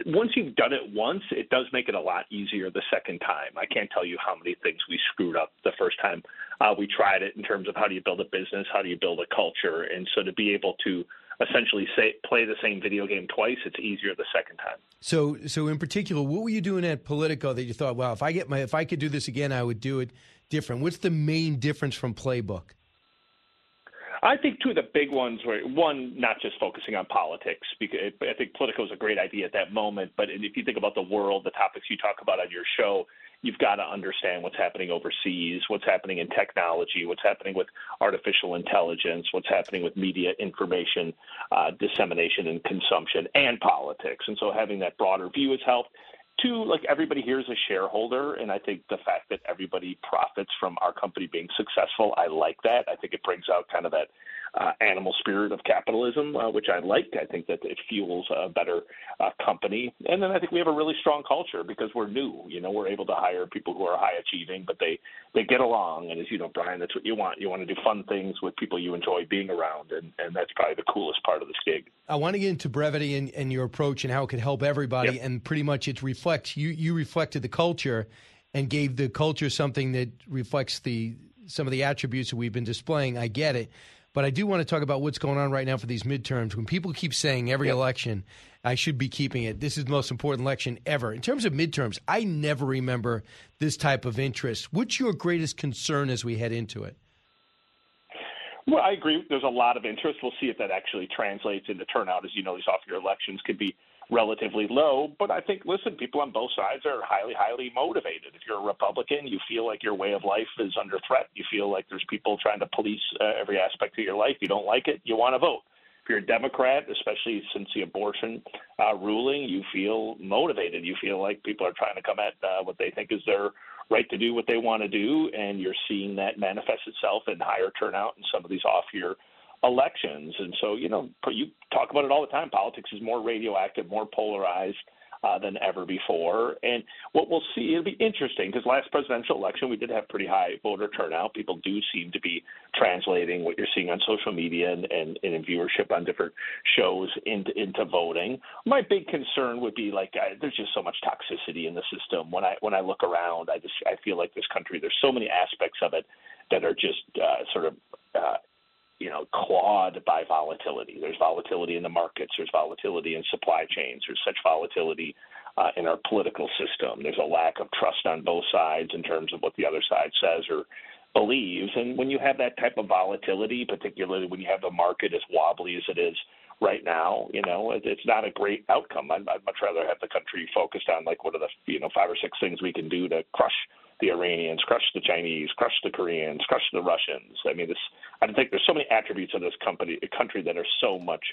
Once you've done it once, it does make it a lot easier the second time. I can't tell you how many things we screwed up the first time uh, we tried it in terms of how do you build a business, how do you build a culture. And so to be able to essentially say, play the same video game twice, it's easier the second time. So, so in particular, what were you doing at Politico that you thought, wow, if I get my, if I could do this again, I would do it different? What's the main difference from Playbook? I think two of the big ones were one, not just focusing on politics, because I think Politico is a great idea at that moment. But if you think about the world, the topics you talk about on your show, you've got to understand what's happening overseas, what's happening in technology, what's happening with artificial intelligence, what's happening with media information uh, dissemination and consumption, and politics. And so having that broader view has helped. Two, like everybody here is a shareholder, and I think the fact that everybody profits from our company being successful, I like that. I think it brings out kind of that uh, animal spirit of capitalism, uh, which I like. I think that it fuels a better uh, company, and then I think we have a really strong culture because we're new. You know, we're able to hire people who are high achieving, but they they get along. And as you know, Brian, that's what you want. You want to do fun things with people you enjoy being around, and and that's probably the coolest part of this gig. I want to get into brevity and, and your approach and how it could help everybody, Yep. and pretty much it you. You reflected the culture and gave the culture something that reflects the some of the attributes that we've been displaying. I get it. But I do want to talk about what's going on right now for these midterms. When people keep saying every election, I should be keeping it. This is the most important election ever. In terms of midterms, I never remember this type of interest. What's your greatest concern as we head into it? Well, I agree. There's a lot of interest. We'll see if that actually translates into turnout. As you know, these off-year elections could be relatively low. But I think, listen, people on both sides are highly, highly motivated. If you're a Republican, you feel like your way of life is under threat. You feel like there's people trying to police uh, every aspect of your life. You don't like it, you want to vote. If you're a Democrat, especially since the abortion uh, ruling, you feel motivated. You feel like people are trying to come at uh, what they think is their right to do what they want to do, and you're seeing that manifest itself in higher turnout in some of these off-year elections. And so, you know, you talk about it all the time. Politics is more radioactive, more polarized uh, than ever before. And what we'll see, it'll be interesting because last presidential election we did have pretty high voter turnout. People do seem to be translating what you're seeing on social media and, and, and in viewership on different shows into into voting. My big concern would be like I, there's just so much toxicity in the system. When I when I look around, I just I feel like this country there's so many aspects of it that are just uh, sort of uh, you know, clawed by volatility. There's volatility in the markets. There's volatility in supply chains. There's such volatility uh, in our political system. There's a lack of trust on both sides in terms of what the other side says or believes. And when you have that type of volatility, particularly when you have the market as wobbly as it is right now, you know, it, it's not a great outcome. I'd, I'd much rather have the country focused on like what are the you know five or six things we can do to crush the Iranians, crush the Chinese, crush the Koreans, crush the Russians. I mean, this I think there's so many attributes of this company country that are so much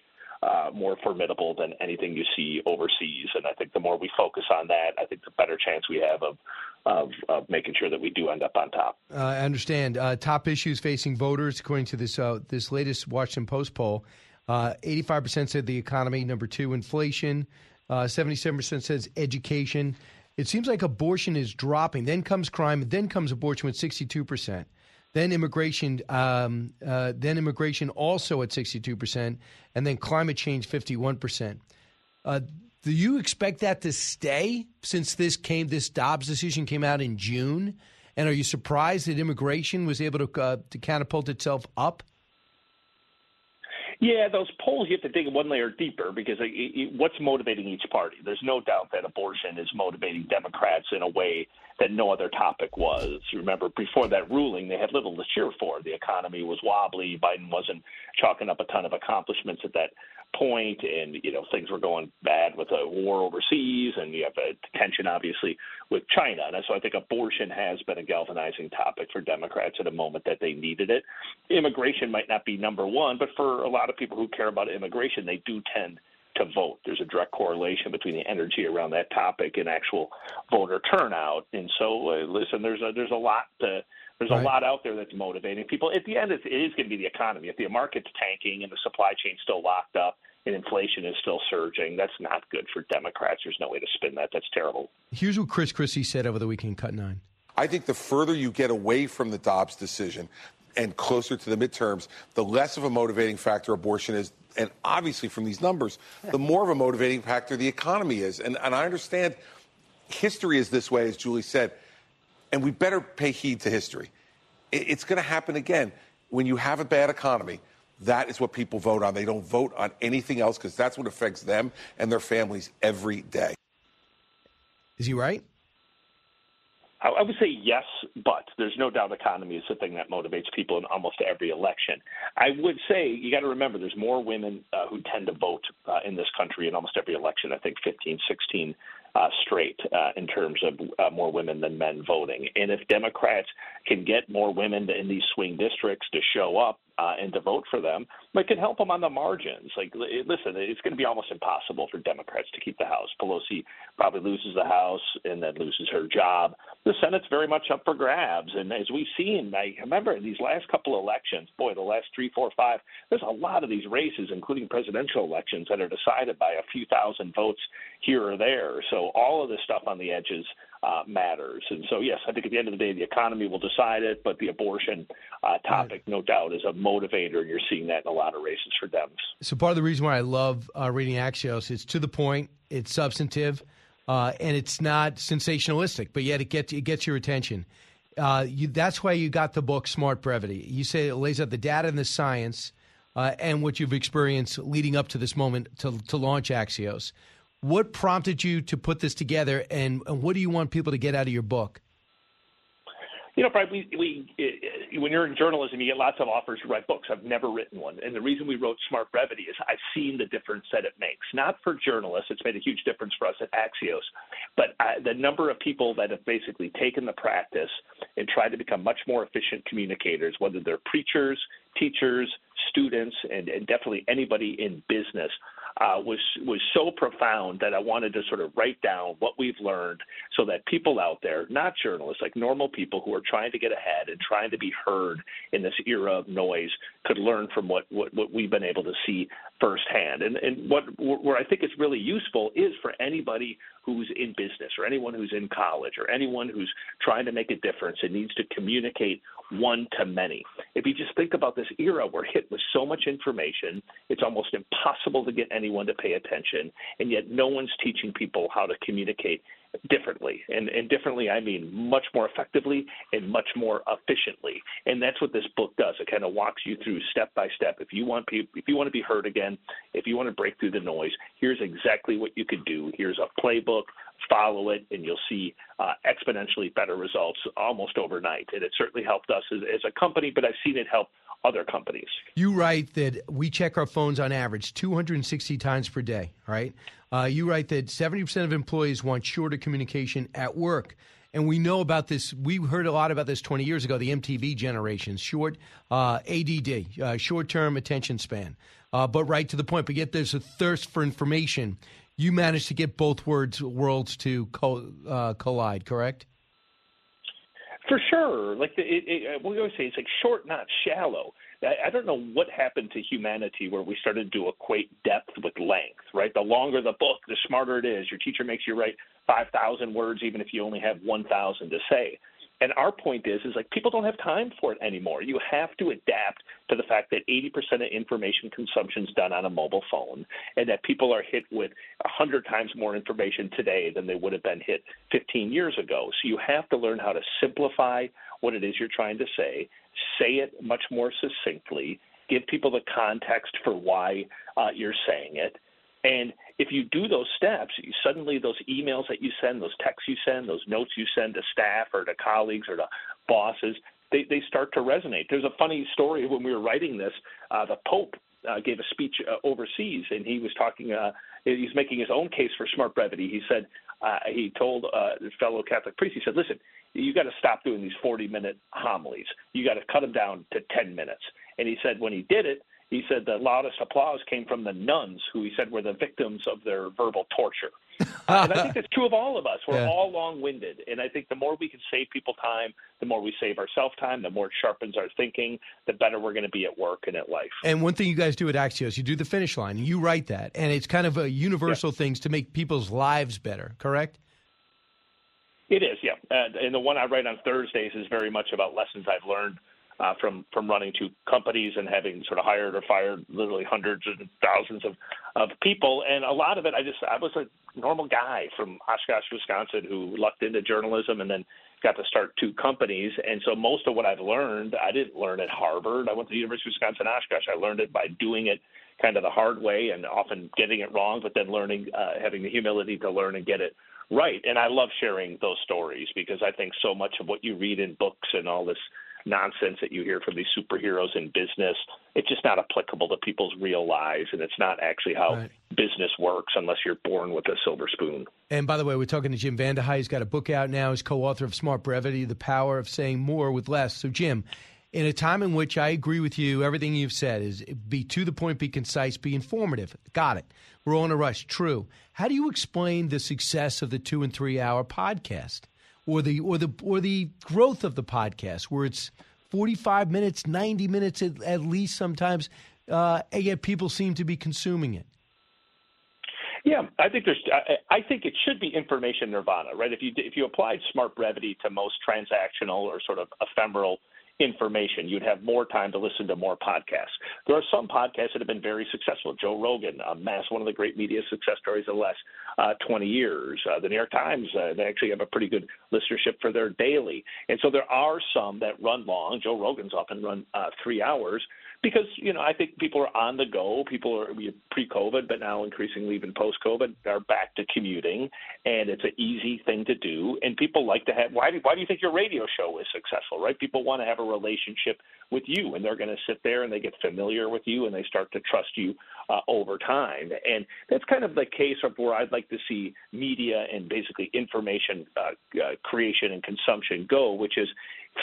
uh, more formidable than anything you see overseas. And I think the more we focus on that, I think the better chance we have of of, of making sure that we do end up on top. Uh, I understand. Uh, top issues facing voters, according to this uh, this latest Washington Post poll, uh, eighty-five percent said the economy. Number two, inflation. Uh, seventy-seven percent says education. It seems like abortion is dropping. Then comes crime. Then comes abortion with sixty-two percent. Then immigration, um, uh, then immigration also at 62%, and then climate change 51%. Uh, do you expect that to stay since this came, this Dobbs decision came out in June? And are you surprised that immigration was able to uh, to catapult itself up? Yeah, those polls you have to dig one layer deeper because it, it, what's motivating each party? There's no doubt that abortion is motivating Democrats in a way that no other topic was. Remember, before that ruling, they had little to cheer for. The economy was wobbly. Biden wasn't chalking up a ton of accomplishments at that point, and you know things were going bad with a war overseas, and you have a tension obviously with China. And so I think abortion has been a galvanizing topic for Democrats at a moment that they needed it. Immigration might not be number one, but for a lot of people who care about immigration, they do tend to vote. There's a direct correlation between the energy around that topic and actual voter turnout. And so, uh, listen, there's a, there's a lot to, there's right. a lot out there that's motivating people. At the end, it is going to be the economy. If the market's tanking and the supply chain's still locked up and inflation is still surging, that's not good for Democrats. There's no way to spin that. That's terrible. Here's what Chris Christie said over the weekend, Cut Nine. I think the further you get away from the Dobbs decision and closer to the midterms, the less of a motivating factor abortion is. And obviously, from these numbers, the more of a motivating factor the economy is. And, and I understand history is this way, as Julie said and we better pay heed to history. It's going to happen again. When you have a bad economy, that is what people vote on. They don't vote on anything else because that's what affects them and their families every day. Is he right? I would say yes, but there's no doubt economy is the thing that motivates people in almost every election. I would say you got to remember there's more women uh, who tend to vote uh, in this country in almost every election. I think 15, 16 uh, straight uh, in terms of uh, more women than men voting. And if Democrats can get more women in these swing districts to show up uh, and to vote for them, but can help them on the margins. Like, listen, it's going to be almost impossible for Democrats to keep the House. Pelosi probably loses the House and then loses her job. The Senate's very much up for grabs. And as we've seen, I remember in these last couple of elections, boy, the last three, four, five, there's a lot of these races, including presidential elections, that are decided by a few thousand votes here or there. So all of this stuff on the edges uh, matters. And so, yes, I think at the end of the day, the economy will decide it, but the abortion uh, topic, no doubt, is a motivator, and you're seeing that in a lot of races for Dems. So, part of the reason why I love uh, reading Axios, it's to the point, it's substantive, uh, and it's not sensationalistic, but yet it gets it gets your attention. Uh, you, that's why you got the book Smart Brevity. You say it lays out the data and the science. Uh, and what you've experienced leading up to this moment to, to launch Axios. What prompted you to put this together, and, and what do you want people to get out of your book? You know, Brian, we, we, when you're in journalism, you get lots of offers to write books. I've never written one. And the reason we wrote Smart Brevity is I've seen the difference that it makes. Not for journalists, it's made a huge difference for us at Axios, but uh, the number of people that have basically taken the practice and tried to become much more efficient communicators, whether they're preachers, teachers, students, and, and definitely anybody in business uh, was was so profound that I wanted to sort of write down what we've learned so that people out there, not journalists, like normal people who are trying to get ahead and trying to be heard in this era of noise, could learn from what what, what we've been able to see firsthand. And and what where I think it's really useful is for anybody who's in business or anyone who's in college or anyone who's trying to make a difference and needs to communicate one to many. If you just think about this era, we're hit with so much information, it's almost impossible to get anyone to pay attention, and yet no one's teaching people how to communicate differently. And, and differently, I mean much more effectively and much more efficiently. And that's what this book does. It kind of walks you through step by step. If you want if you want to be heard again, if you want to break through the noise, here's exactly what you could do. Here's a playbook. Follow it, and you'll see uh, exponentially better results almost overnight. And it certainly helped us as, as a company, but I've seen it help other companies. You write that we check our phones on average 260 times per day, right? Uh, you write that 70% of employees want shorter communication at work. And we know about this. We heard a lot about this 20 years ago, the MTV generation, short uh, ADD, uh, short term attention span, uh, but right to the point. But yet there's a thirst for information. You managed to get both words, worlds to co- uh, collide, correct? For sure. Like the, it, it, we always say, it's like short, not shallow. I, I don't know what happened to humanity where we started to equate depth with length, right? The longer the book, the smarter it is. Your teacher makes you write 5,000 words even if you only have 1,000 to say. And our point is, is like people don't have time for it anymore. You have to adapt to the fact that 80% of information consumption is done on a mobile phone, and that people are hit with 100 times more information today than they would have been hit 15 years ago. So you have to learn how to simplify what it is you're trying to say, say it much more succinctly, give people the context for why uh, you're saying it, and if you do those steps, you, suddenly those emails that you send, those texts you send, those notes you send to staff or to colleagues or to bosses, they, they start to resonate. There's a funny story when we were writing this. Uh, the Pope uh, gave a speech uh, overseas, and he was talking. Uh, he's making his own case for smart brevity. He said uh, he told uh, fellow Catholic priest, he said, "Listen, you got to stop doing these 40-minute homilies. You got to cut them down to 10 minutes." And he said when he did it, he said the loudest applause came from the nuns, who he said were the victims of their verbal torture. and I think that's true of all of us. We're yeah. all long winded. And I think the more we can save people time, the more we save ourselves time, the more it sharpens our thinking, the better we're going to be at work and at life. And one thing you guys do at Axios, you do the finish line, and you write that. And it's kind of a universal yeah. things to make people's lives better, correct? It is, yeah. And the one I write on Thursdays is very much about lessons I've learned uh, from from running two companies and having sort of hired or fired literally hundreds and thousands of of people, and a lot of it I just I was a normal guy from Oshkosh, Wisconsin, who lucked into journalism and then got to start two companies. And so most of what I've learned, I didn't learn at Harvard. I went to the University of Wisconsin Oshkosh. I learned it by doing it kind of the hard way and often getting it wrong, but then learning, uh, having the humility to learn and get it right. And I love sharing those stories because I think so much of what you read in books and all this nonsense that you hear from these superheroes in business. It's just not applicable to people's real lives, and it's not actually how right. business works unless you're born with a silver spoon. And by the way, we're talking to Jim VandeHei. He's got a book out now. He's co-author of Smart Brevity: The Power of Saying More with Less. So, Jim. In a time in which I agree with you, everything you've said is be to the point, be concise, be informative. Got it. We're on a rush. True. How do you explain the success of the two and three hour podcast? or the or the or the growth of the podcast where it's 45 minutes 90 minutes at, at least sometimes uh, and yet people seem to be consuming it yeah, I think there's. I think it should be information nirvana, right? If you if you applied smart brevity to most transactional or sort of ephemeral information. You'd have more time to listen to more podcasts. There are some podcasts that have been very successful. Joe Rogan, uh, Mass, one of the great media success stories of the last uh, 20 years. Uh, the New York Times, uh, they actually have a pretty good listenership for their daily. And so there are some that run long. Joe Rogan's often run uh, three hours because you know I think people are on the go. People are pre-COVID, but now increasingly even post-COVID are back to commuting, and it's an easy thing to do. And people like to have. Why do Why do you think your radio show is successful? Right? People want to have a relationship with you, and they're going to sit there and they get familiar with you, and they start to trust you uh, over time. And that's kind of the case of where I'd like to see media and basically information uh, uh, creation and consumption go, which is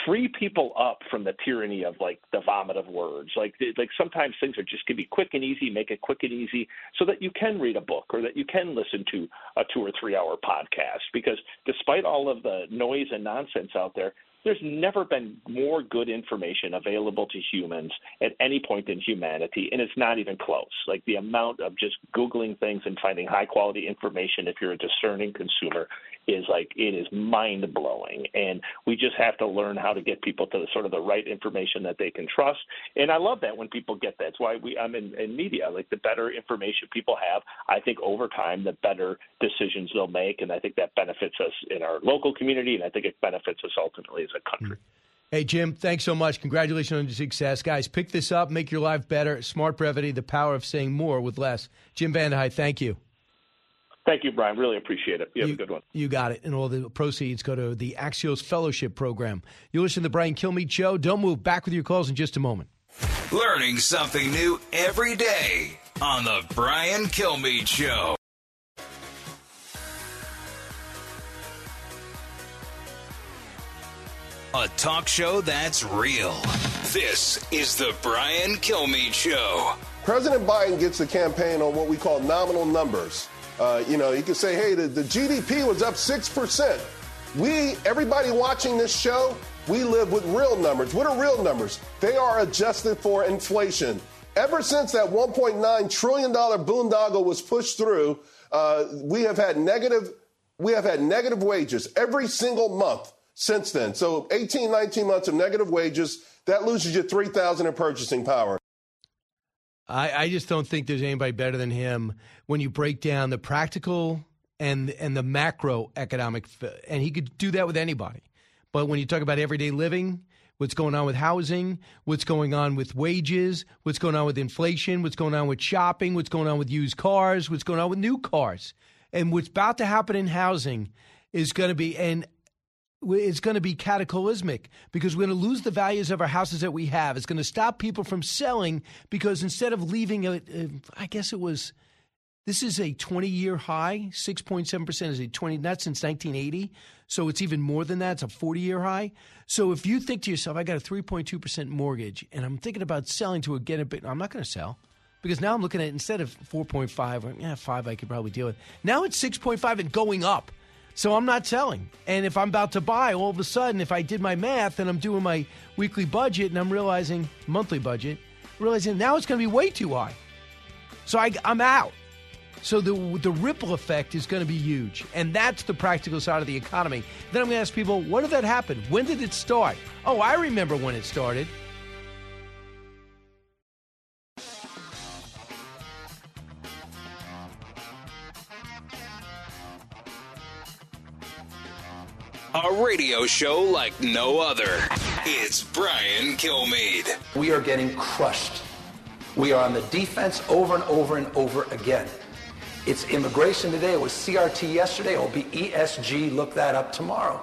free people up from the tyranny of like the vomit of words. Like like sometimes things are just can be quick and easy. Make it quick and easy so that you can read a book or that you can listen to a two or three hour podcast. Because despite all of the noise and nonsense out there, there's never been more good information available to humans at any point in humanity, and it's not even close. Like the amount of just Googling things and finding high quality information if you're a discerning consumer is like it is mind blowing, and we just have to learn how to get people to the, sort of the right information that they can trust. And I love that when people get that. It's why we I'm in, in media. Like the better information people have, I think over time the better decisions they'll make, and I think that benefits us in our local community, and I think it benefits us ultimately as a country. Hey, Jim, thanks so much. Congratulations on your success. Guys, pick this up, make your life better. Smart brevity, the power of saying more with less. Jim Van VandeHei, thank you. Thank you, Brian. Really appreciate it. You have you, a good one. You got it. And all the proceeds go to the Axios Fellowship Program. You listen to the Brian Kilmeade Show. Don't move. Back with your calls in just a moment. Learning something new every day on the Brian Kilmeade Show. A talk show that's real. This is the Brian Kilmeade Show. President Biden gets the campaign on what we call nominal numbers. Uh, you know, you can say, hey, the, the GDP was up 6%. We, everybody watching this show, we live with real numbers. What are real numbers? They are adjusted for inflation. Ever since that $1.9 trillion boondoggle was pushed through, uh, we have had negative we have had negative wages every single month since then. So 18, 19 months of negative wages, that loses you 3,000 in purchasing power. I, I just don't think there's anybody better than him when you break down the practical and and the macroeconomic, and he could do that with anybody. But when you talk about everyday living, what's going on with housing, what's going on with wages, what's going on with inflation, what's going on with shopping, what's going on with used cars, what's going on with new cars, and what's about to happen in housing is going to be and it's going to be cataclysmic because we're going to lose the values of our houses that we have. It's going to stop people from selling because instead of leaving, a, a, uh, I guess it was, this is a 20 year high. 6.7% is a 20, not since 1980. So it's even more than that. It's a 40 year high. So if you think to yourself, I got a 3.2% mortgage and I'm thinking about selling to a get a bit, I'm not going to sell because now I'm looking at instead of 4.5 or yeah, 5 I could probably deal with. Now it's 6.5 and going up. So I'm not selling. And if I'm about to buy, all of a sudden, if I did my math and I'm doing my weekly budget and I'm realizing, monthly budget, realizing now it's going to be way too high. So I, I'm out. So the the ripple effect is going to be huge, and that's the practical side of the economy. Then I'm going to ask people, when did that happen? When did it start? Oh, I remember when it started. A radio show like no other. It's Brian Kilmeade. We are getting crushed. We are on the defense over and over and over again. It's immigration today. It was CRT yesterday. It will be ESG. Look that up tomorrow.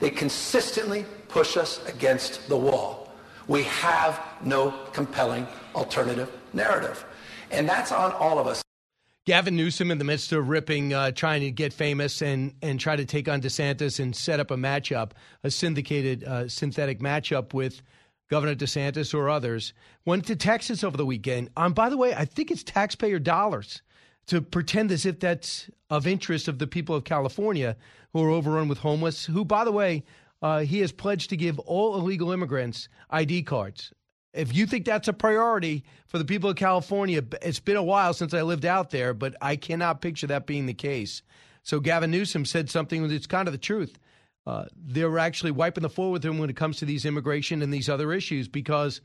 They consistently push us against the wall. We have no compelling alternative narrative. And that's on all of us. Gavin Newsom in the midst of ripping, uh, trying to get famous and and try to take on DeSantis and set up a matchup, a syndicated, uh, synthetic matchup with Governor DeSantis or others. Went to Texas over the weekend. Um, by the way, I think it's taxpayer dollars to pretend as if that's of interest of the people of California who are overrun with homeless. Who, by the way, uh, he has pledged to give all illegal immigrants ID cards. If you think that's a priority for the people of California, it's been a while since I lived out there, but I cannot picture that being the case. So Gavin Newsom said something that's kind of the truth. Uh, they're actually wiping the floor with him when it comes to these immigration and these other issues because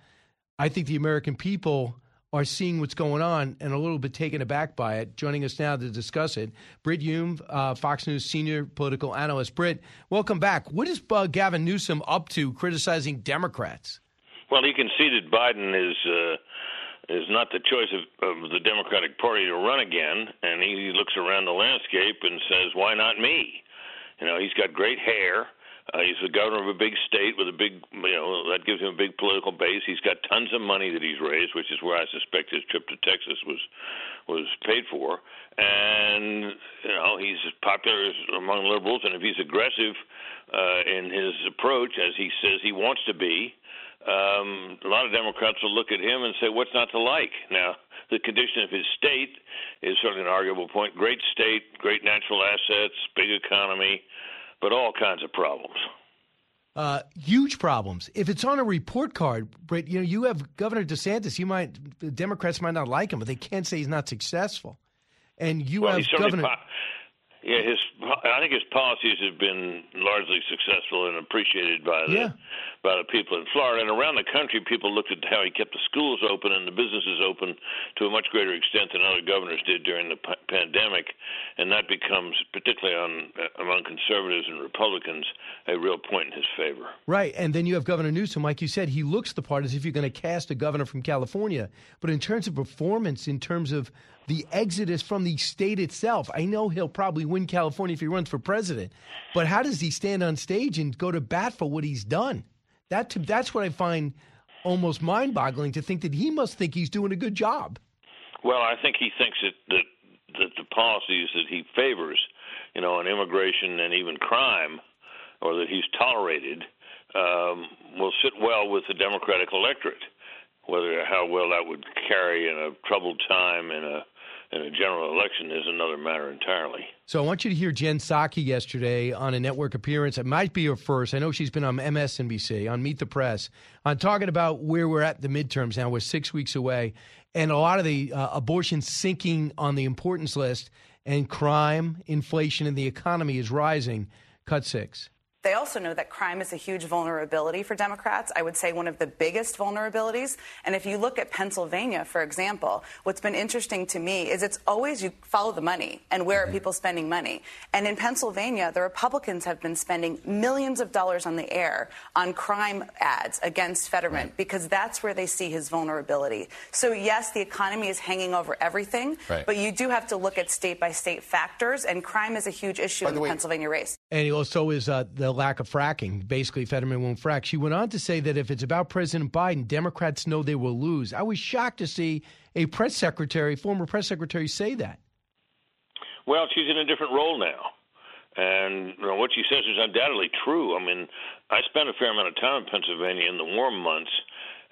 I think the American people are seeing what's going on and a little bit taken aback by it. Joining us now to discuss it, Brit Hume, uh, Fox News senior political analyst. Brit, welcome back. What is uh, Gavin Newsom up to criticizing Democrats? Well, he conceded Biden is uh, is not the choice of, of the Democratic Party to run again, and he looks around the landscape and says, "Why not me?" You know, he's got great hair. Uh, he's the governor of a big state with a big, you know, that gives him a big political base. He's got tons of money that he's raised, which is where I suspect his trip to Texas was was paid for. And you know, he's popular among liberals, and if he's aggressive uh, in his approach, as he says he wants to be, um, a lot of Democrats will look at him and say, "What's not to like?" Now, the condition of his state is certainly an arguable point. Great state, great natural assets, big economy, but all kinds of problems. Uh, huge problems. If it's on a report card, but you know, you have Governor DeSantis. You might the Democrats might not like him, but they can't say he's not successful. And you well, have Governor. Po- Yeah, his I think his policies have been largely successful and appreciated by the Yeah. by the people in Florida and around the country. People looked at how he kept the schools open and the businesses open to a much greater extent than other governors did during the p- pandemic, and that becomes particularly on among conservatives and Republicans a real point in his favor. Right. And then you have Governor Newsom. Like you said, he looks the part as if you're going to cast a governor from California. But in terms of performance, in terms of the exodus from the state itself, I know he'll probably win California if he runs for president. But how does he stand on stage and go to bat for what he's done? That that's what I find almost mind-boggling to think that he must think he's doing a good job. Well, I think he thinks that that, that the policies that he favors, you know, on immigration and even crime, or that he's tolerated, um, will sit well with the Democratic electorate. Whether how well that would carry in a troubled time in a in a general election is another matter entirely. So I want you to hear Jen Psaki yesterday on a network appearance. It might be her first. I know she's been on MSNBC, on Meet the Press, on talking about where we're at the midterms now. We're six weeks away, and a lot of the uh, abortion sinking on the importance list, and crime, inflation, and the economy is rising. Cut six. They also know that crime is a huge vulnerability for Democrats. I would say one of the biggest vulnerabilities. And if you look at Pennsylvania, for example, what's been interesting to me is it's always you follow the money and where are people spending money. And in Pennsylvania, the Republicans have been spending millions of dollars on the air on crime ads against Fetterman because that's where they see his vulnerability. So, yes, the economy is hanging over everything, Right. but you do have to look at state by state factors, and crime is a huge issue in the Pennsylvania race. And also is uh, the lack of fracking. Basically, Fetterman won't frack. She went on to say that if it's about President Biden, Democrats know they will lose. I was shocked to see a press secretary, former press secretary, say that. Well, she's in a different role now. And you know, what she says is undoubtedly true. I mean, I spent a fair amount of time in Pennsylvania in the warm months,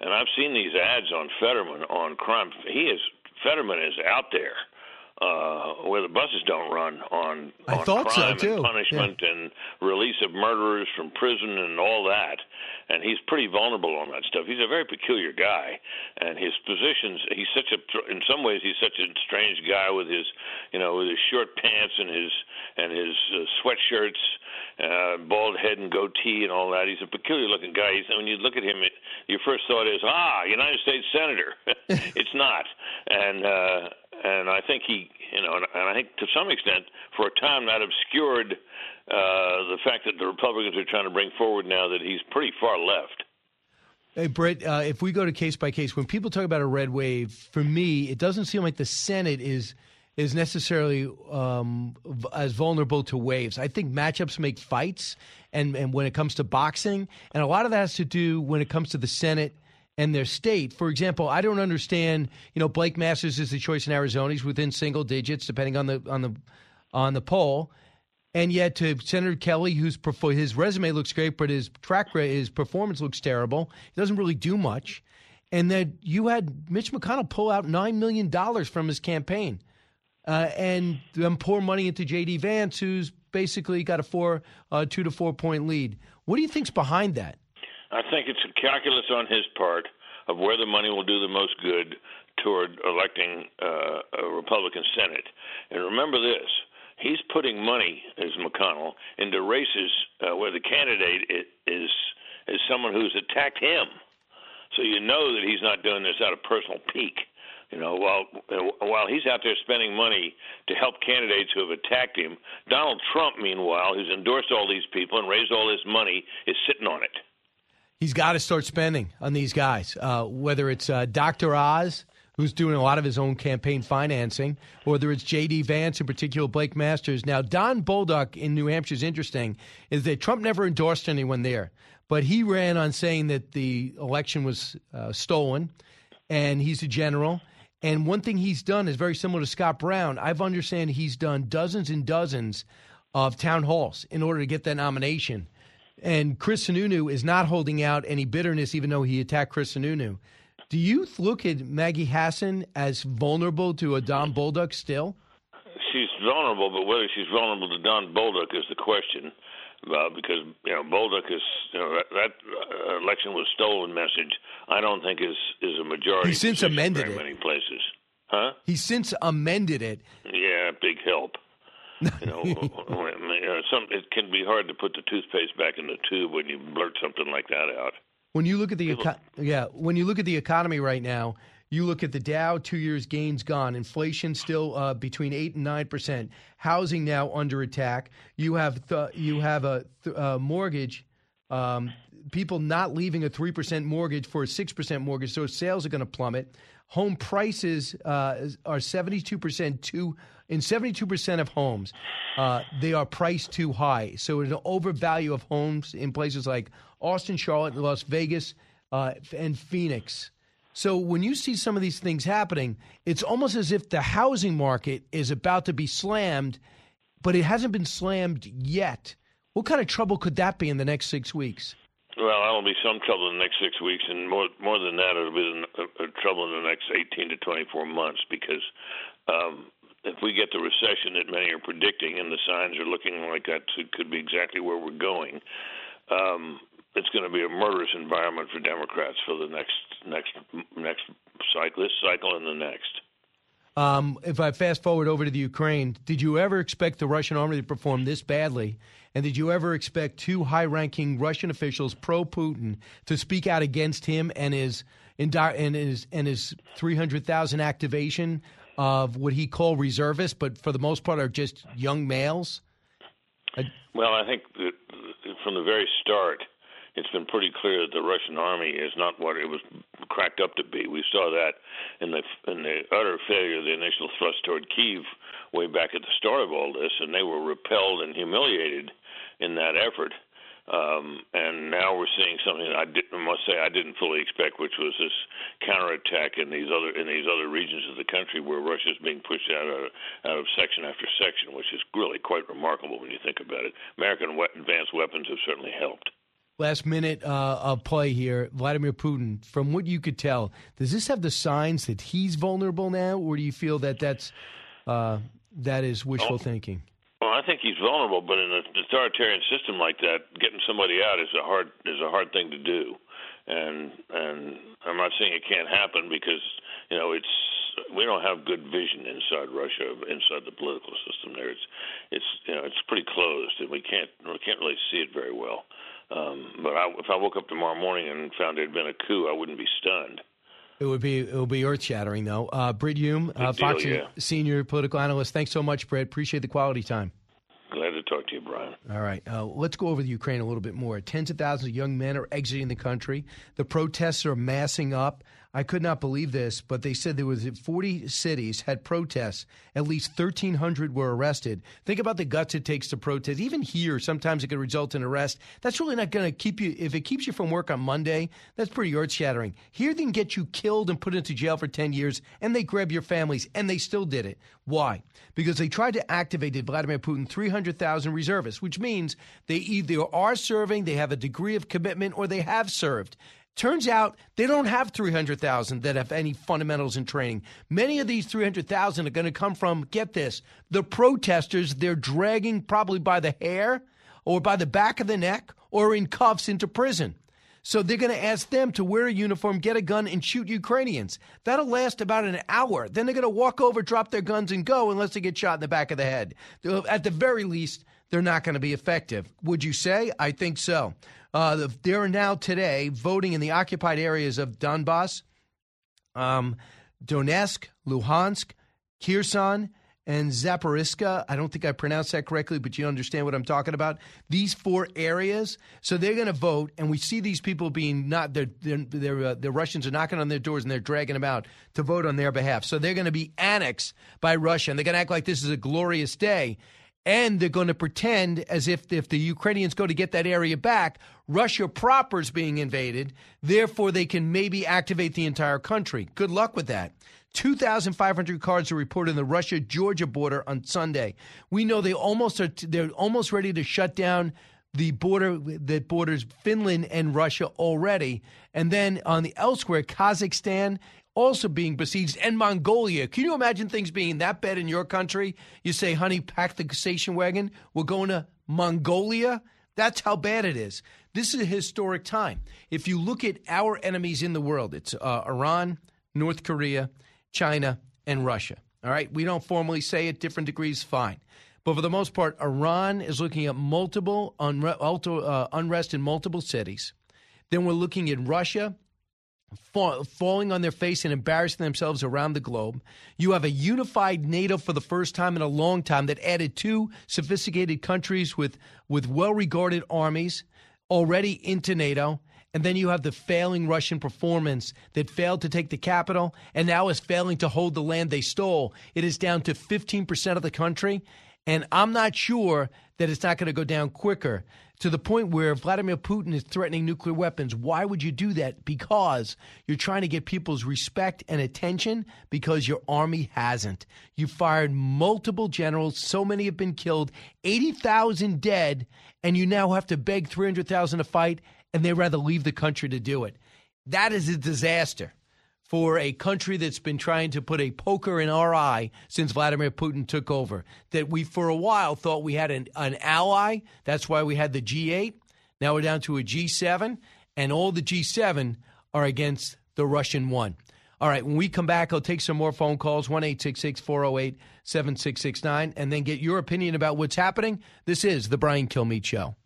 and I've seen these ads on Fetterman on crime. He is Fetterman is out there uh, where the buses don't run on, I on thought so, crime too. and punishment and release of murderers from prison and all that. And he's pretty vulnerable on that stuff. He's a very peculiar guy, and his positions. He's such a. In some ways, he's such a strange guy with his, you know, with his short pants and his and his uh, sweatshirts, uh, bald head and goatee and all that. He's a peculiar looking guy. He's, when you look at him, it, your first thought is, ah, United States senator. it's not, and uh, and I think he, you know, and, I think to some extent, for a time, that obscured uh, the fact that the Republicans are trying to bring forward now that he's pretty far left. Hey, Brit, uh, if we go to case by case, when people talk about a red wave, for me, it doesn't seem like the Senate is is necessarily um, as vulnerable to waves. I think matchups make fights, and, and when it comes to boxing, and a lot of that has to do when it comes to the Senate and their state. For example, I don't understand. You know, Blake Masters is the choice in Arizona. He's within single digits, depending on the on the on the poll. And yet, to Senator Kelly, whose his resume looks great, but his track his performance looks terrible. He doesn't really do much. And then you had Mitch McConnell pull out nine million dollars from his campaign, uh, and then pour money into J.D. Vance, who's basically got a four, uh, two to four point lead. What do you think's behind that? I think it's a calculus on his part of where the money will do the most good toward electing uh, a Republican Senate. And remember this: he's putting money, as McConnell, into races uh, where the candidate is is someone who's attacked him. So you know that he's not doing this out of personal pique. You know, while while he's out there spending money to help candidates who have attacked him, Donald Trump, meanwhile, who's endorsed all these people and raised all this money, is sitting on it. He's got to start spending on these guys, uh, whether it's uh, Dr. Oz, who's doing a lot of his own campaign financing, or whether it's J.D. Vance, in particular Blake Masters. Now, Don Bolduc in New Hampshire is interesting, is that Trump never endorsed anyone there, but he ran on saying that the election was uh, stolen, and he's a general. And one thing he's done is very similar to Scott Brown. I've understand he's done dozens and dozens of town halls in order to get that nomination. And Chris Sununu is not holding out any bitterness, even though he attacked Chris Sununu. Do you look at Maggie Hassan as vulnerable to a Don Bolduc still? She's vulnerable, but whether she's vulnerable to Don Bolduc is the question. Uh, because you know Bolduc is you know that, that uh, election was stolen message. I don't think is is a majority. He's since amended in it. many places, huh? He's since amended it. Yeah, big help. You know, some it can be hard to put the toothpaste back in the tube when you blurt something like that out. When you look at the eco- yeah, when you look at the economy right now, you look at the Dow, two years gains gone, inflation still uh, between eight and nine percent, housing now under attack. You have th- you have a th- uh, mortgage, um, people not leaving a three percent mortgage for a six percent mortgage, so sales are going to plummet. Home prices uh, are seventy two percent too in 72% of homes, uh, they are priced too high. So there's an overvalue of homes in places like Austin, Charlotte, Las Vegas, uh, and Phoenix. So when you see some of these things happening, it's almost as if the housing market is about to be slammed, but it hasn't been slammed yet. What kind of trouble could that be in the next six weeks? Well, that'll be some trouble in the next six weeks, and more more than that, it'll be a, a trouble in the next eighteen to twenty four months because um, if we get the recession that many are predicting, and the signs are looking like that could be exactly where we're going, um, it's going to be a murderous environment for Democrats for the next next next cycle, this cycle, and the next. Um, if I fast forward over to the Ukraine, did you ever expect the Russian army to perform this badly? And did you ever expect two high-ranking Russian officials pro Putin to speak out against him and his and his and his 300,000 activation of what he called reservists, but for the most part are just young males? Well, I think that from the very start, it's been pretty clear that the Russian army is not what it was cracked up to be. We saw that in the in the utter failure of the initial thrust toward Kiev way back at the start of all this, and they were repelled and humiliated in that effort. Um, and now we're seeing something I, did, I must say I didn't fully expect, which was this counterattack in these other in these other regions of the country where Russia is being pushed out of, out of section after section, which is really quite remarkable when you think about it. American advanced weapons have certainly helped. Last minute uh, of play here, Vladimir Putin. From what you could tell, does this have the signs that he's vulnerable now, or do you feel that that's uh, that is wishful oh. thinking? Think he's vulnerable, but in an authoritarian system like that, getting somebody out is a hard is a hard thing to do, and and I'm not saying it can't happen because you know it's we don't have good vision inside Russia, inside the political system there. It's it's you know it's pretty closed, and we can't we can't really see it very well. Um, but I, if I woke up tomorrow morning and found there had been a coup, I wouldn't be stunned. It would be it would be earth shattering though. Uh, Brit Hume, uh, Fox yeah. senior political analyst. Thanks so much, Brit. Appreciate the quality time. Talk to you, Brian. All right. Uh, let's go over the Ukraine a little bit more. Tens of thousands of young men are exiting the country. The protests are massing up. I could not believe this, but they said there was 40 cities had protests. At least 1,300 were arrested. Think about the guts it takes to protest. Even here, sometimes it could result in arrest. That's really not going to keep you. If it keeps you from work on Monday, that's pretty earth shattering. Here, they can get you killed and put into jail for 10 years, and they grab your families, and they still did it. Why? Because they tried to activate Vladimir Putin 300,000 reservists, which means they either are serving, they have a degree of commitment, or they have served. Turns out they don't have 300,000 that have any fundamentals in training. Many of these 300,000 are going to come from, get this, the protesters they're dragging probably by the hair or by the back of the neck or in cuffs into prison. So they're going to ask them to wear a uniform, get a gun, and shoot Ukrainians. That'll last about an hour. Then they're going to walk over, drop their guns, and go unless they get shot in the back of the head. At the very least, they're not going to be effective. Would you say? I think so. Uh, they're now today voting in the occupied areas of Donbass, um, Donetsk, Luhansk, Kherson, and Zaporizhzhia. I don't think I pronounced that correctly, but you understand what I'm talking about. These four areas. So they're going to vote, and we see these people being not. They're, they're, they're uh, the Russians are knocking on their doors and they're dragging them out to vote on their behalf. So they're going to be annexed by Russia, and they're going to act like this is a glorious day and they're going to pretend as if if the Ukrainians go to get that area back, Russia proper is being invaded. Therefore, they can maybe activate the entire country. Good luck with that. 2,500 cars are reported in the Russia-Georgia border on Sunday. We know they almost are. They're almost ready to shut down the border that borders Finland and Russia already. And then on the elsewhere, Kazakhstan also being besieged, and Mongolia. Can you imagine things being that bad in your country? You say, honey, pack the station wagon. We're going to Mongolia. That's how bad it is. This is a historic time. If you look at our enemies in the world, it's uh, Iran, North Korea, China, and Russia. All right. We don't formally say it, different degrees, fine. But for the most part, Iran is looking at multiple unre- uh, unrest in multiple cities. Then we're looking at Russia fall, falling on their face and embarrassing themselves around the globe. You have a unified NATO for the first time in a long time that added two sophisticated countries with, with well regarded armies already into NATO. And then you have the failing Russian performance that failed to take the capital and now is failing to hold the land they stole. It is down to 15% of the country. And I'm not sure that it's not going to go down quicker to the point where Vladimir Putin is threatening nuclear weapons. Why would you do that? Because you're trying to get people's respect and attention because your army hasn't. You fired multiple generals, so many have been killed, 80,000 dead, and you now have to beg 300,000 to fight, and they rather leave the country to do it. That is a disaster for a country that's been trying to put a poker in our eye since Vladimir Putin took over. That we, for a while, thought we had an, an ally. That's why we had the G8. Now we're down to a G7, and all the G7 are against the Russian one. All right, when we come back, I'll take some more phone calls 1 408 7669 and then get your opinion about what's happening. This is The Brian Kilmeade Show.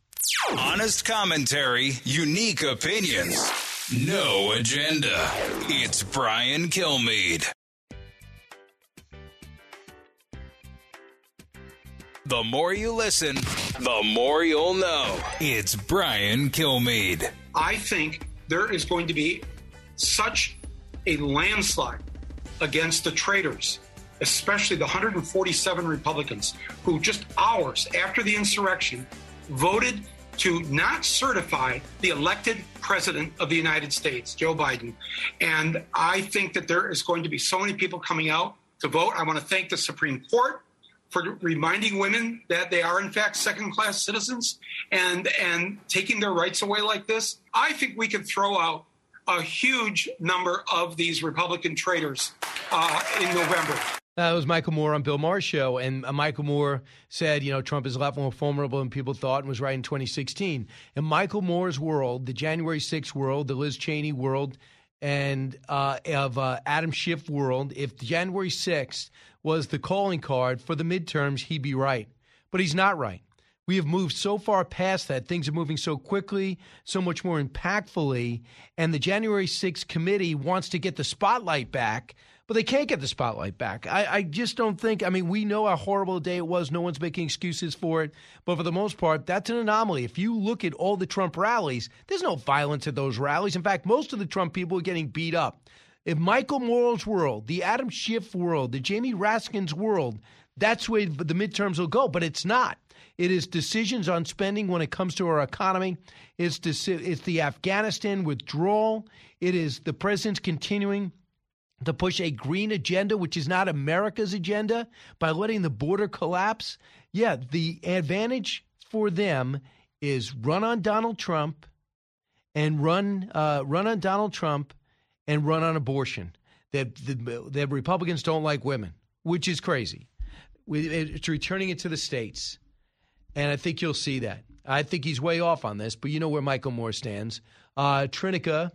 Honest commentary, unique opinions. No agenda. It's Brian Kilmeade. The more you listen, the more you'll know. It's Brian Kilmeade. I think there is going to be such a landslide against the traitors, especially the 147 Republicans who just hours after the insurrection voted to not certify the elected president of the United States, Joe Biden. And I think that there is going to be so many people coming out to vote. I want to thank the Supreme Court for reminding women that they are in fact second class citizens and and taking their rights away like this. I think we could throw out a huge number of these Republican traitors uh, in November. That was Michael Moore on Bill Maher's show. And uh, Michael Moore said, you know, Trump is a lot more formidable than people thought and was right in 2016. In Michael Moore's world, the January 6th world, the Liz Cheney world, and uh, of uh, Adam Schiff world, if January 6th was the calling card for the midterms, he'd be right. But he's not right. We have moved so far past that. Things are moving so quickly, so much more impactfully. And the January 6th committee wants to get the spotlight back but they can't get the spotlight back. I, I, just don't think. I mean, we know how horrible a day it was. No one's making excuses for it. But for the most part, that's an anomaly. If you look at all the Trump rallies, there's no violence at those rallies. In fact, most of the Trump people are getting beat up. If Michael Moore's world, the Adam Schiff world, the Jamie Raskin's world, that's where the midterms will go. But it's not. It is decisions on spending when it comes to our economy. It's, it's the Afghanistan withdrawal. It is the president's continuing to push a green agenda, which is not America's agenda, by letting the border collapse. Yeah, the advantage for them is run on Donald Trump and run uh, run on Donald Trump and run on abortion. That the, the Republicans don't like women, which is crazy. It's returning it to the states, and I think you'll see that. I think he's way off on this, but you know where Michael Moore stands. Uh, Trinica,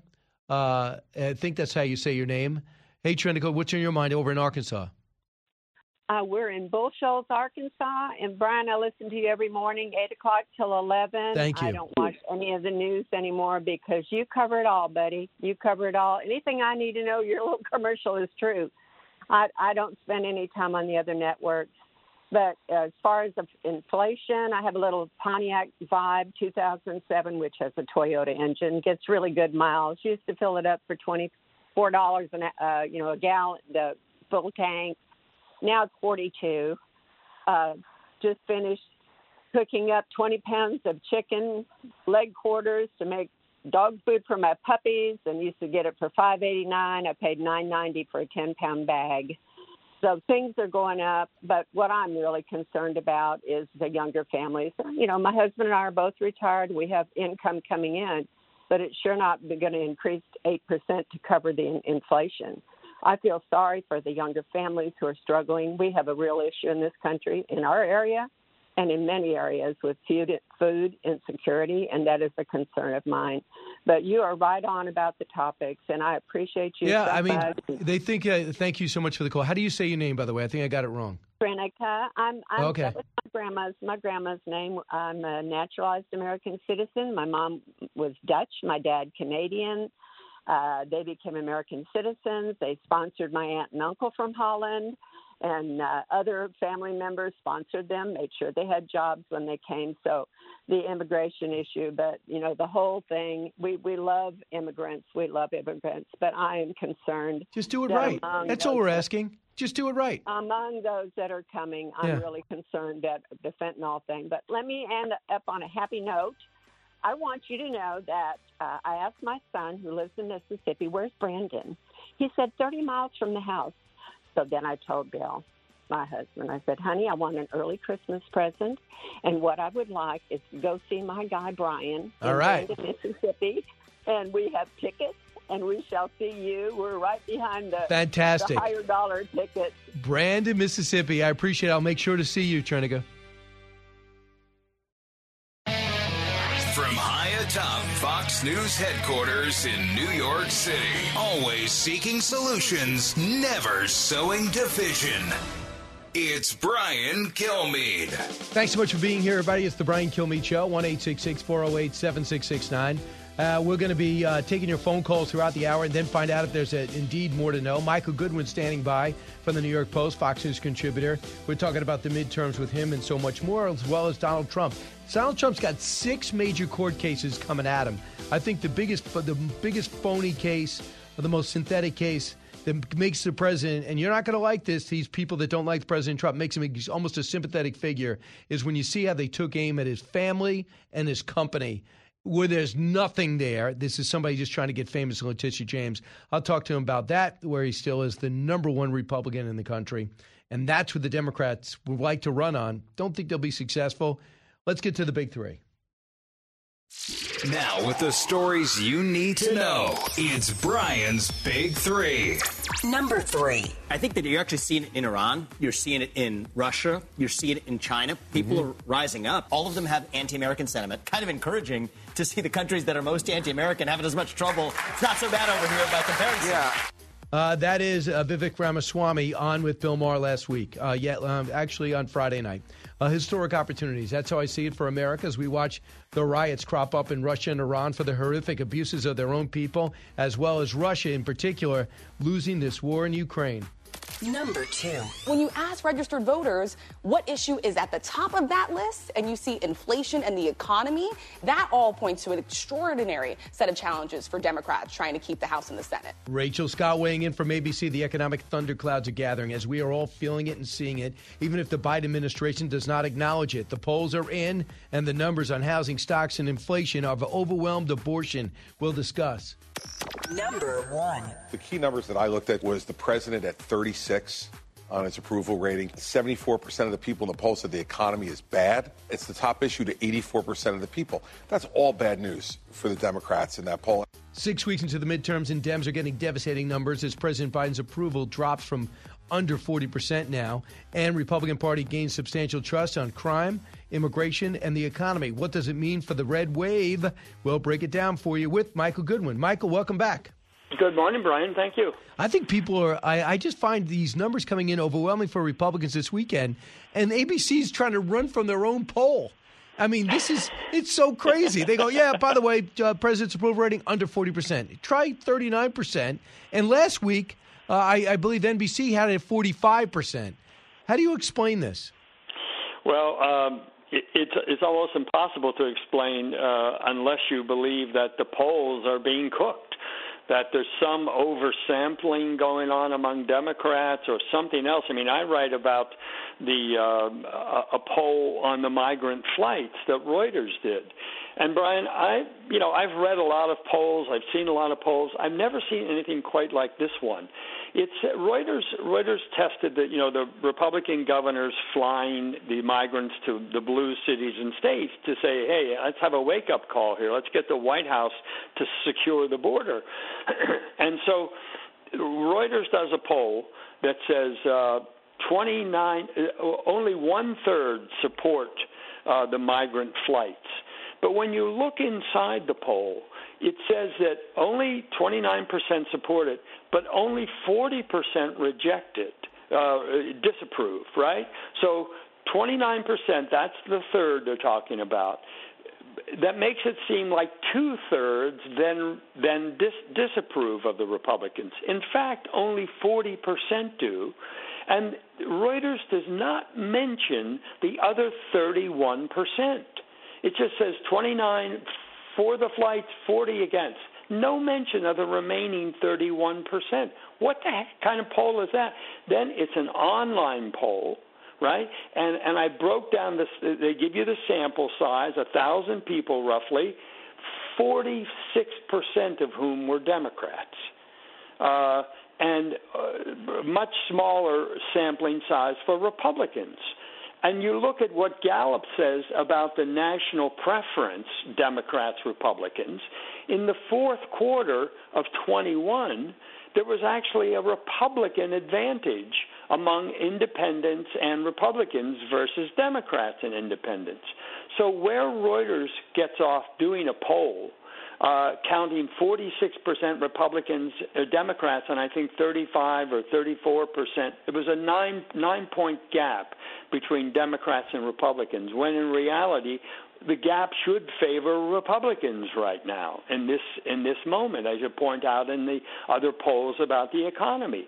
uh, I think that's how you say your name. Hey, Trinica, what's in your mind over in Arkansas? Uh, we're in Bull Shoals, Arkansas, and Brian, I listen to you every morning, eight o'clock till eleven. Thank you. I don't watch any of the news anymore because you cover it all, buddy. You cover it all. Anything I need to know, your little commercial is true. I, I don't spend any time on the other networks. But as far as the inflation, I have a little Pontiac Vibe 2007, which has a Toyota engine, gets really good miles. Used to fill it up for 20 four dollars an uh, you know a gallon the full tank. Now it's forty two. Uh, just finished cooking up twenty pounds of chicken leg quarters to make dog food for my puppies, and used to get it for five eighty nine. I paid nine ninety for a ten pound bag. So things are going up, but what I'm really concerned about is the younger families. You know, my husband and I are both retired. We have income coming in, but it's sure not going to increase 8% to cover the inflation. I feel sorry for the younger families who are struggling. We have a real issue in this country, in our area, and in many areas with food, food insecurity, and that is a concern of mine. But you are right on about the topics, and I appreciate you. Yeah, so I mean, much. they think. Uh, thank you so much for the call. How do you say your name, by the way? I think I got it wrong. Brinica. I'm, I'm Okay. that was my grandma's my grandma's name. I'm a naturalized American citizen. My mom was Dutch, my dad Canadian. Uh, they became American citizens. They sponsored my aunt and uncle from Holland, and uh, other family members sponsored them, made sure they had jobs when they came. So the immigration issue, but you know the whole thing. We we love immigrants. We love immigrants, but I am concerned. Just do it that right. That's all we're asking. Just do it right. among those that are coming, I'm Yeah. really concerned at the fentanyl thing. But let me end up on a happy note. I want you to know that uh, I asked my son, who lives in Mississippi, where's Brandon? He said 30 miles from the house. So then I told Bill, my husband, I said, honey, I want an early Christmas present. And what I would like is to go see my guy, Brian, in All right. Brandon, Mississippi. And we have tickets, and we shall see you. We're right behind the, Fantastic. the higher dollar tickets. Brandon, Mississippi. I appreciate it. I'll make sure to see you, Trinica. Atop Fox News headquarters in New York City, always seeking solutions, never sowing division. It's Brian Kilmeade. Thanks so much for being here, everybody. It's the Brian Kilmeade Show, 1 408 7669. Uh, we're going to be uh, taking your phone calls throughout the hour and then find out if there's a, indeed more to know. Michael Goodwin standing by from the New York Post, Fox News contributor. We're talking about the midterms with him and so much more, as well as Donald Trump. Donald Trump's got six major court cases coming at him. I think the biggest, the biggest phony case, or the most synthetic case that makes the president, and you're not going to like this, these people that don't like President Trump, makes him almost a sympathetic figure, is when you see how they took aim at his family and his company. Where there's nothing there. This is somebody just trying to get famous, Letitia James. I'll talk to him about that, where he still is the number one Republican in the country. And that's what the Democrats would like to run on. Don't think they'll be successful. Let's get to the big three. Now, with the stories you need to know, it's Brian's Big Three. Number three. I think that you're actually seeing it in Iran. You're seeing it in Russia. You're seeing it in China. People Mm-hmm. are rising up. All of them have anti-American sentiment. Kind of encouraging to see the countries that are most anti-American having as much trouble. It's not so bad over here by comparison. Yeah. Uh, that is uh, Vivek Ramaswamy on with Bill Maher last week. Uh, yeah, um, actually on Friday night. Uh, historic opportunities. That's how I see it for America as we watch the riots crop up in Russia and Iran for the horrific abuses of their own people, as well as Russia in particular losing this war in Ukraine. Number two. When you ask registered voters what issue is at the top of that list and you see inflation and the economy, that all points to an extraordinary set of challenges for Democrats trying to keep the House and the Senate. Rachel Scott weighing in from ABC. The economic thunderclouds are gathering as we are all feeling it and seeing it, even if the Biden administration does not acknowledge it. The polls are in, and the numbers on housing stocks and inflation have overwhelmed abortion. We'll discuss. Number one. The key numbers that I looked at was the president at 36 on his approval rating. 74% of the people in the poll said the economy is bad. It's the top issue to 84% of the people. That's all bad news for the Democrats in that poll. Six weeks into the midterms, and Dems are getting devastating numbers as President Biden's approval drops from under 40% now, and Republican Party gains substantial trust on crime, immigration, and the economy. What does it mean for the red wave? We'll break it down for you with Michael Goodwin. Michael, welcome back. Good morning, Brian. Thank you. I think people are. I, I just find these numbers coming in overwhelming for Republicans this weekend, and ABC's trying to run from their own poll. I mean, this is it's so crazy. They go, yeah. By the way, uh, president's approval rating under forty percent. Try thirty nine percent. And last week, uh, I, I believe NBC had it at forty five percent. How do you explain this? Well, um, it's it's almost impossible to explain uh, unless you believe that the polls are being cooked, that there's some oversampling going on among Democrats or something else. I mean, I write about the uh, a, poll on the migrant flights that Reuters did. And Brian, I you know I've read a lot of polls, I've seen a lot of polls. I've never seen anything quite like this one. It's Reuters. Reuters tested that you know the Republican governors flying the migrants to the blue cities and states to say, hey, let's have a wake up call here. Let's get the White House to secure the border. and so Reuters does a poll that says. Uh, 29, uh, only one third support uh, the migrant flights. But when you look inside the poll, it says that only 29% support it, but only 40% reject it, uh, disapprove, right? So 29%, that's the third they're talking about. That makes it seem like two thirds then then dis- disapprove of the Republicans. In fact, only 40% do. And Reuters does not mention the other 31%. It just says 29 for the flights, 40 against. No mention of the remaining 31%. What the heck kind of poll is that? Then it's an online poll, right? And and I broke down this. They give you the sample size, a thousand people roughly, 46% of whom were Democrats. Uh, and uh, much smaller sampling size for Republicans. And you look at what Gallup says about the national preference, Democrats, Republicans. In the fourth quarter of 21, there was actually a Republican advantage among independents and Republicans versus Democrats and independents. So, where Reuters gets off doing a poll uh, counting 46% Republicans, uh, Democrats, and I think 35 or 34 percent. It was a nine nine point gap between Democrats and Republicans, when in reality the gap should favor Republicans right now in this in this moment, as you point out in the other polls about the economy.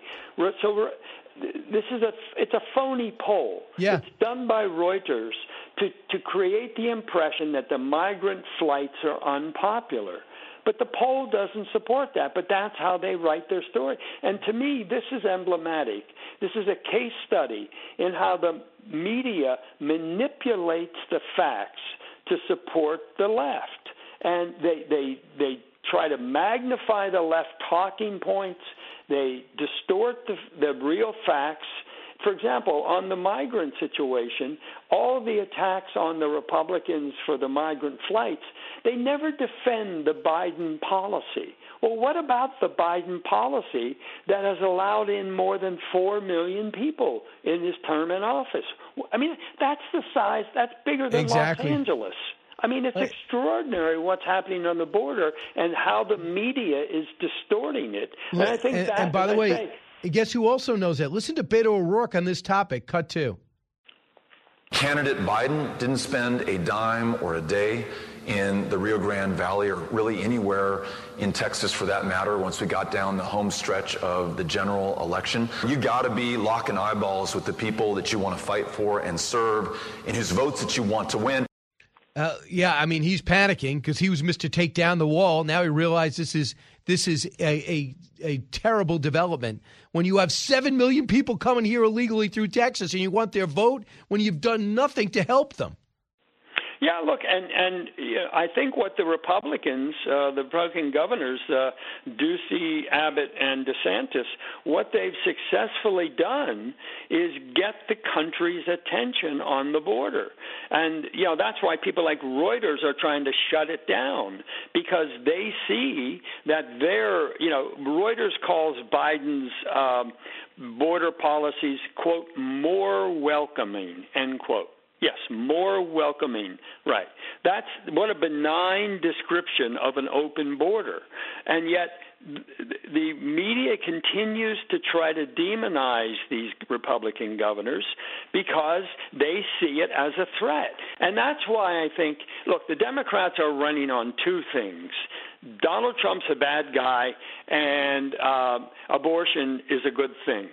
So this is a it's a phony poll. Yeah. It's done by Reuters to to create the impression that the migrant flights are unpopular. But the poll doesn't support that, but that's how they write their story. And to me, this is emblematic. This is a case study in how the media manipulates the facts to support the left. And they they they try to magnify the left talking points they distort the, the real facts. For example, on the migrant situation, all the attacks on the Republicans for the migrant flights, they never defend the Biden policy. Well, what about the Biden policy that has allowed in more than 4 million people in his term in office? I mean, that's the size, that's bigger than exactly. Los Angeles. I mean, it's extraordinary what's happening on the border and how the media is distorting it. And I think and, that. and by the I way, say, guess who also knows that? Listen to Beto O'Rourke on this topic. Cut two. Candidate Biden didn't spend a dime or a day in the Rio Grande Valley or really anywhere in Texas for that matter once we got down the home stretch of the general election. You got to be locking eyeballs with the people that you want to fight for and serve and whose votes that you want to win. Uh, yeah, I mean he's panicking because he was Mr. Take Down the Wall. Now he realizes this is this is a, a a terrible development. When you have seven million people coming here illegally through Texas and you want their vote when you've done nothing to help them. Yeah, look, and and I think what the Republicans, uh, the Republican governors, uh, Ducey, Abbott, and DeSantis, what they've successfully done is get the country's attention on the border, and you know that's why people like Reuters are trying to shut it down because they see that their, you know, Reuters calls Biden's. Um, border policies quote more welcoming end quote Yes, more welcoming. Right. That's what a benign description of an open border. And yet the media continues to try to demonize these Republican governors because they see it as a threat. And that's why I think, look, the Democrats are running on two things. Donald Trump's a bad guy, and uh, abortion is a good thing.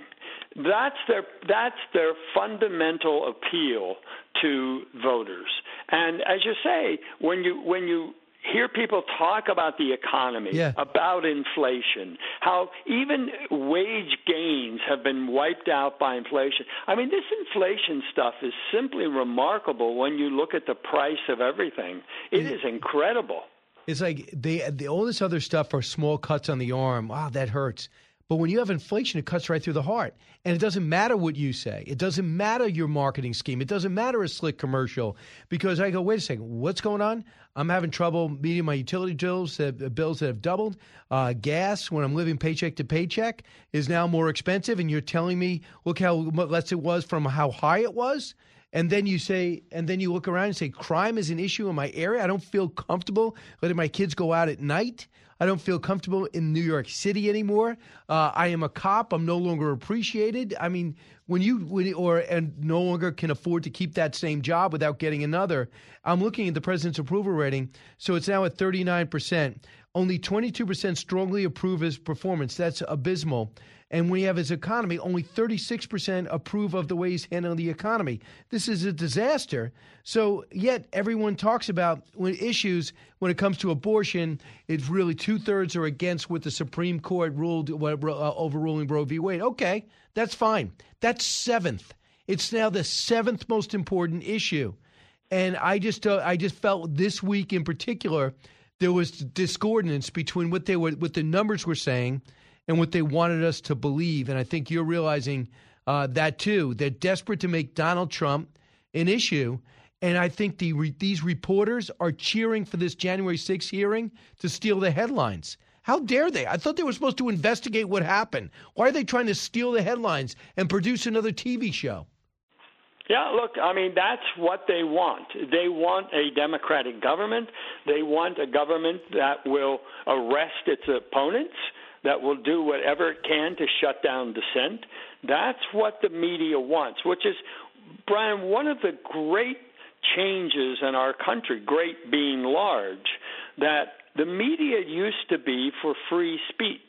That's their that's their fundamental appeal to voters. And as you say, when you when you hear people talk about the economy, Yeah. about inflation, how even wage gains have been wiped out by inflation. I mean, this inflation stuff is simply remarkable when you look at the price of everything. It is incredible. It's like they, they all this other stuff are small cuts on the arm. Wow, that hurts. But when you have inflation, it cuts right through the heart. And it doesn't matter what you say. It doesn't matter your marketing scheme. It doesn't matter a slick commercial because I go, wait a second, what's going on? I'm having trouble meeting my utility bills, uh, bills that have doubled. Uh, gas, when I'm living paycheck to paycheck, is now more expensive. And you're telling me, look how less it was from how high it was. And then you say, and then you look around and say, crime is an issue in my area. I don't feel comfortable letting my kids go out at night. I don't feel comfortable in New York City anymore. Uh, I am a cop. I'm no longer appreciated. I mean, when you when, or and no longer can afford to keep that same job without getting another. I'm looking at the president's approval rating, so it's now at 39 percent. Only 22 percent strongly approve his performance. That's abysmal. And when you have his economy, only 36% approve of the way he's handling the economy. This is a disaster. So, yet everyone talks about when issues when it comes to abortion, it's really two thirds are against what the Supreme Court ruled, uh, overruling Roe v. Wade. Okay, that's fine. That's seventh. It's now the seventh most important issue. And I just, uh, I just felt this week in particular, there was discordance between what they were, what the numbers were saying and what they wanted us to believe. And I think you're realizing uh, that too. They're desperate to make Donald Trump an issue. And I think the re- these reporters are cheering for this January 6th hearing to steal the headlines. How dare they? I thought they were supposed to investigate what happened. Why are they trying to steal the headlines and produce another TV show? Yeah, look, I mean, that's what they want. They want a democratic government. They want a government that will arrest its opponents that will do whatever it can to shut down dissent. That's what the media wants, which is, Brian, one of the great changes in our country, great being large, that the media used to be for free speech.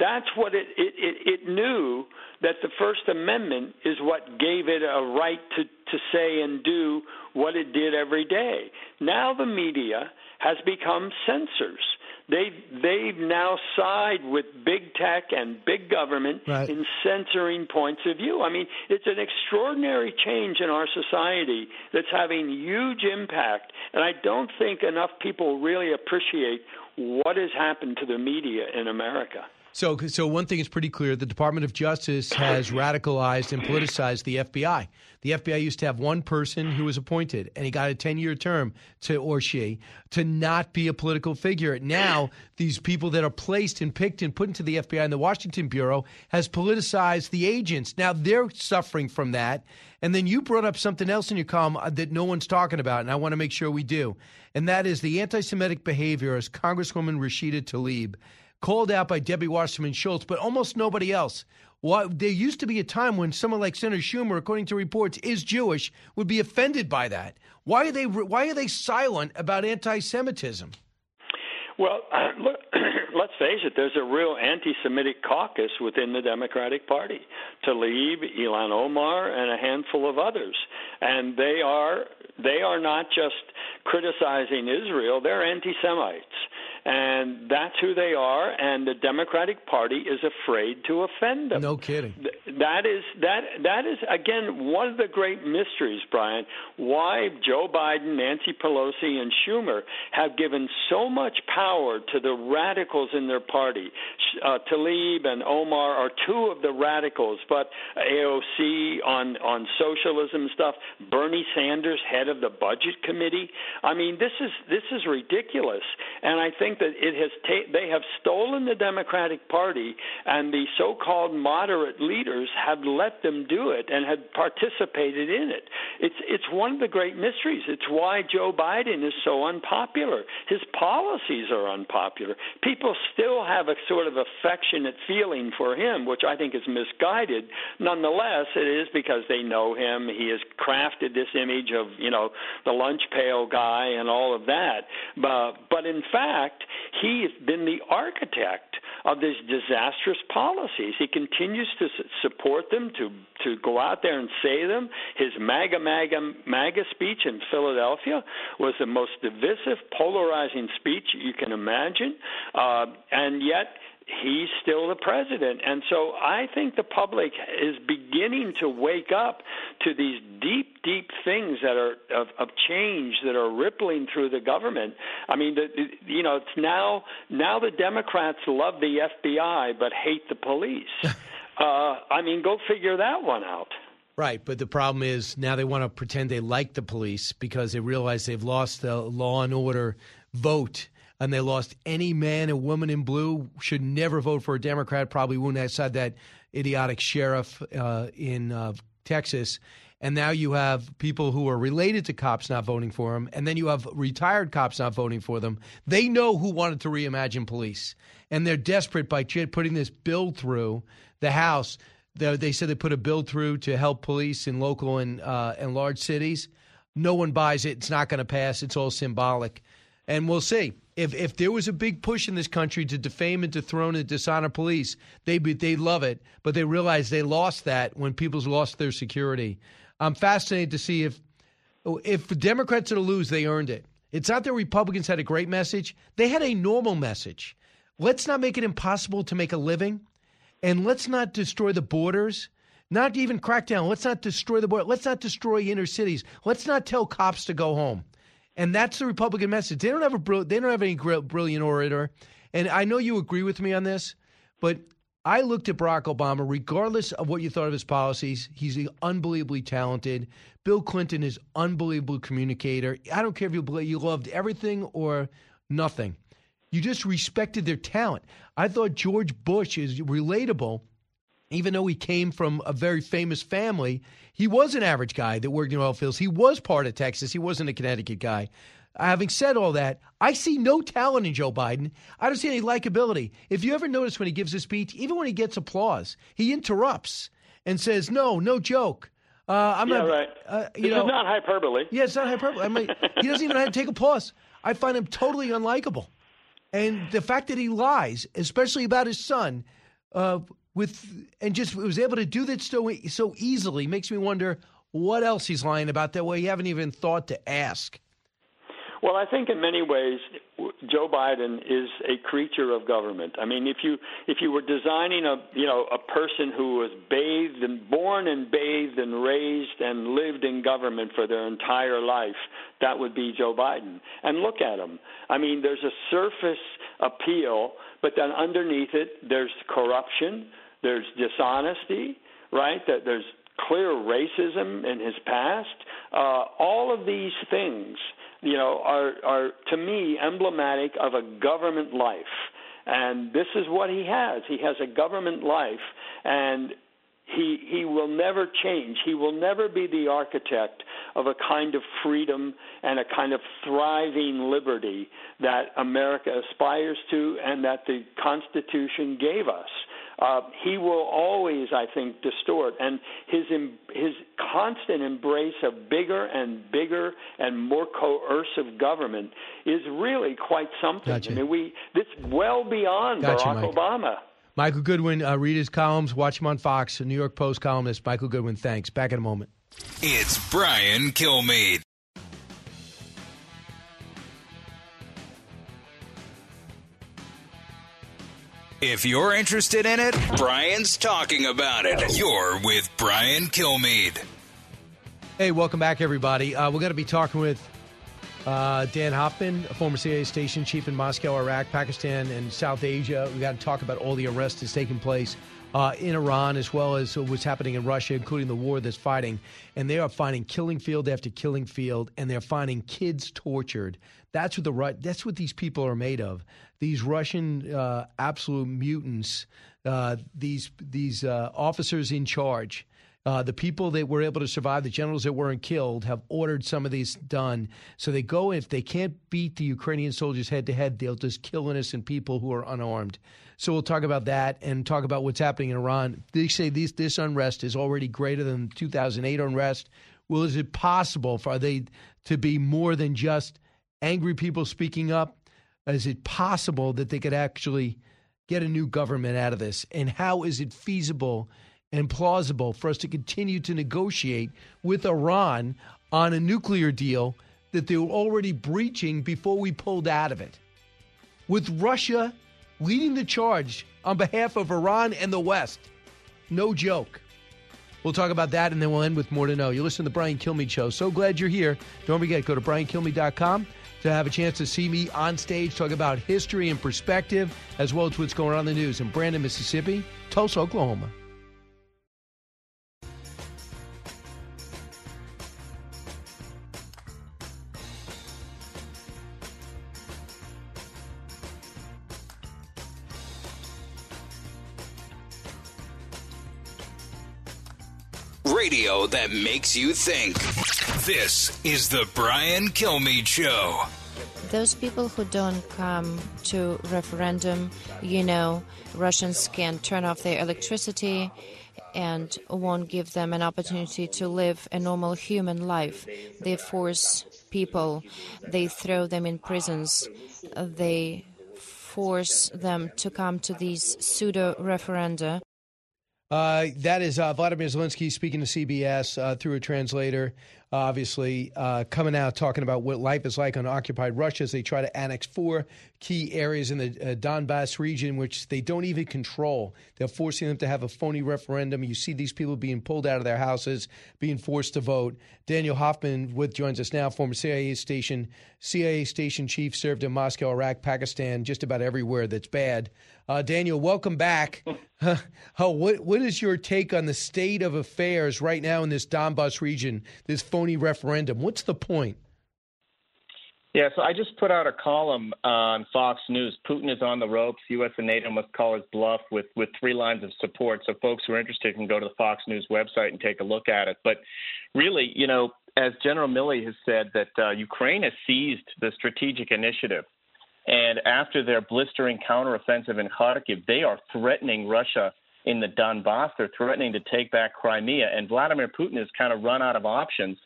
That's what it, it, it, it knew that the First Amendment is what gave it a right to, to say and do what it did every day. Now the media has become censors they they've now side with big tech and big government right. in censoring points of view. I mean, it's an extraordinary change in our society that's having huge impact, and I don't think enough people really appreciate what has happened to the media in America. So, so one thing is pretty clear: the Department of Justice has radicalized and politicized the FBI. The FBI used to have one person who was appointed, and he got a ten-year term to or she to not be a political figure. Now, these people that are placed and picked and put into the FBI and the Washington bureau has politicized the agents. Now they're suffering from that. And then you brought up something else in your column uh, that no one's talking about, and I want to make sure we do, and that is the anti-Semitic behavior as Congresswoman Rashida Tlaib called out by Debbie Wasserman Schultz, but almost nobody else. Why, there used to be a time when someone like Senator Schumer, according to reports, is Jewish, would be offended by that. Why are they Why are they silent about anti-Semitism? Well, look, let's face it. There's a real anti-Semitic caucus within the Democratic Party. Tlaib, Ilhan Omar, and a handful of others, and they are they are not just criticizing Israel; they're anti-Semites and that's who they are. And the Democratic Party is afraid to offend them. No kidding. That is that that is again one of the great mysteries, Brian. Why Joe Biden, Nancy Pelosi, and Schumer have given so much power to the radicals in their party. Uh, Tlaib and Omar are two of the radicals, but AOC on on socialism stuff. Bernie Sanders, head of the Budget Committee. I mean, this is this is ridiculous, and I think think that it has ta- they have stolen the Democratic Party, and the so-called moderate leaders have let them do it and have participated in it. It's it's one of the great mysteries. It's why Joe Biden is so unpopular. His policies are unpopular. People still have a sort of affectionate feeling for him, which I think is misguided. Nonetheless, it is because they know him. He has crafted this image of you know the lunch pail guy and all of that. But but in fact he's been the architect of these disastrous policies. He continues to support them, to to go out there and say them. His MAGA MAGA MAGA speech in Philadelphia was the most divisive, polarizing speech you can imagine, uh, and yet he's still the president. And so I think the public is beginning to wake up to these deep, deep things that are of, of change that are rippling through the government. I mean, the, you know, it's now now the Democrats love the FBI but hate the police. uh, I mean, go figure that one out. Right, but the problem is now they want to pretend they like the police because they realize they've lost the law and order vote and they lost any man and woman in blue should never vote for a Democrat. Probably wouldn't have said that idiotic sheriff uh, in uh, Texas. And now you have people who are related to cops not voting for them, and then you have retired cops not voting for them. They know who wanted to reimagine police, and they're desperate by putting this bill through the House. They said they put a bill through to help police in local and uh, and large cities. No one buys it. It's not going to pass. It's all symbolic, and we'll see if if there was a big push in this country to defame and dethrone and dishonor police, they they love it, but they realize they lost that when people's lost their security. I'm fascinated to see if if Democrats are to lose, they earned it. It's not that Republicans had a great message; they had a normal message. Let's not make it impossible to make a living, and let's not destroy the borders. Not even crack down. Let's not destroy the border. Let's not destroy inner cities. Let's not tell cops to go home. And that's the Republican message. They don't have a they don't have any brilliant orator. And I know you agree with me on this, but I looked at Barack Obama, regardless of what you thought of his policies, he's unbelievably talented. Bill Clinton is unbelievable communicator. I don't care if you you loved everything or nothing. You just respected their talent. I thought George Bush is relatable even though he came from a very famous family, he was an average guy that worked in oil fields. He was part of Texas. He wasn't a Connecticut guy. Having said all that, I see no talent in Joe Biden. I don't see any likability. If you ever notice when he gives a speech, even when he gets applause, he interrupts and says, "No, no joke." Uh, I'm yeah, not, right. Uh, you this know, not hyperbole. Yeah, it's not hyperbole. I mean, he doesn't even have to take applause. I find him totally unlikable. And the fact that he lies, especially about his son, uh, with and just was able to do that so so easily makes me wonder what else he's lying about that way you haven't even thought to ask. Well, I think in many ways Joe Biden is a creature of government. I mean, if you if you were designing a you know a person who was bathed and born and bathed and raised and lived in government for their entire life, that would be Joe Biden. And look at him. I mean, there's a surface appeal, but then underneath it, there's corruption, there's dishonesty, right? That there's clear racism in his past. Uh, all of these things, you know, are are to me emblematic of a government life. And this is what he has. He has a government life, and he he will never change. He will never be the architect of a kind of freedom and a kind of thriving liberty that America aspires to and that the Constitution gave us uh, he will always, I think, distort. And his his constant embrace of bigger and bigger and more coercive government is really quite something. Gotcha. I mean, we this well beyond Gotcha, Barack Mike. Obama. Michael Goodwin, uh, read his columns, watch him on Fox, a New York Post columnist. Michael Goodwin, thanks. Back in a moment. It's Brian Kilmeade. If you're interested in it, Brian's talking about it. You're with Brian Kilmeade. Hey, welcome back, everybody. Uh, we're going to be talking with uh, Dan Hoffman, a former CIA station chief in Moscow, Iraq, Pakistan, and South Asia. We got to talk about all the arrests that's taking place uh, in Iran as well as what's happening in Russia, including the war that's fighting. And they are finding killing field after killing field, and they're finding kids tortured. That's what the Ru- that's what these people are made of. These Russian uh, absolute mutants. Uh, these these uh, officers in charge. Uh, the people that were able to survive, the generals that weren't killed, have ordered some of these done. So they go, if they can't beat the Ukrainian soldiers head to head, they'll just kill innocent people who are unarmed. So we'll talk about that and talk about what's happening in Iran. They say this, this unrest is already greater than 2008 unrest. Well, is it possible for they to be more than just angry people speaking up? Is it possible that they could actually get a new government out of this? And how is it feasible and plausible for us to continue to negotiate with Iran on a nuclear deal that they were already breaching before we pulled out of it? With Russia leading the charge on behalf of Iran and the West. No joke. We'll talk about that and then we'll end with more to know. You listen to the Brian Kilmeade Show. So glad you're here. Don't forget, go to briankilmeade.com to have a chance to see me on stage talk about history and perspective, as well as what's going on in the news in Brandon, Mississippi, Tulsa, Oklahoma. Radio that makes you think. This is the Brian Kilmeade Show. Those people who don't come to referendum, you know, Russians can turn off their electricity and won't give them an opportunity to live a normal human life. They force people, they throw them in prisons, they force them to come to these pseudo referenda. Uh, that is uh, Vladimir Zelensky speaking to CBS uh, through a translator, obviously uh, coming out talking about what life is like on occupied Russia as they try to annex four key areas in the uh, Donbass region, which they don't even control. They're forcing them to have a phony referendum. You see these people being pulled out of their houses, being forced to vote. Daniel Hoffman with joins us now, former CIA station CIA station chief, served in Moscow, Iraq, Pakistan, just about everywhere that's bad. Uh, Daniel, welcome back. Uh, what what is your take on the state of affairs right now in this Donbass region? This phony referendum. What's the point? Yeah, so I just put out a column on Fox News. Putin is on the ropes. U.S. and NATO must call his bluff with, with three lines of support. So folks who are interested can go to the Fox News website and take a look at it. But really, you know, as General Milley has said, that uh, Ukraine has seized the strategic initiative. And after their blistering counteroffensive in Kharkiv, they are threatening Russia in the Donbass. They're threatening to take back Crimea. And Vladimir Putin has kind of run out of options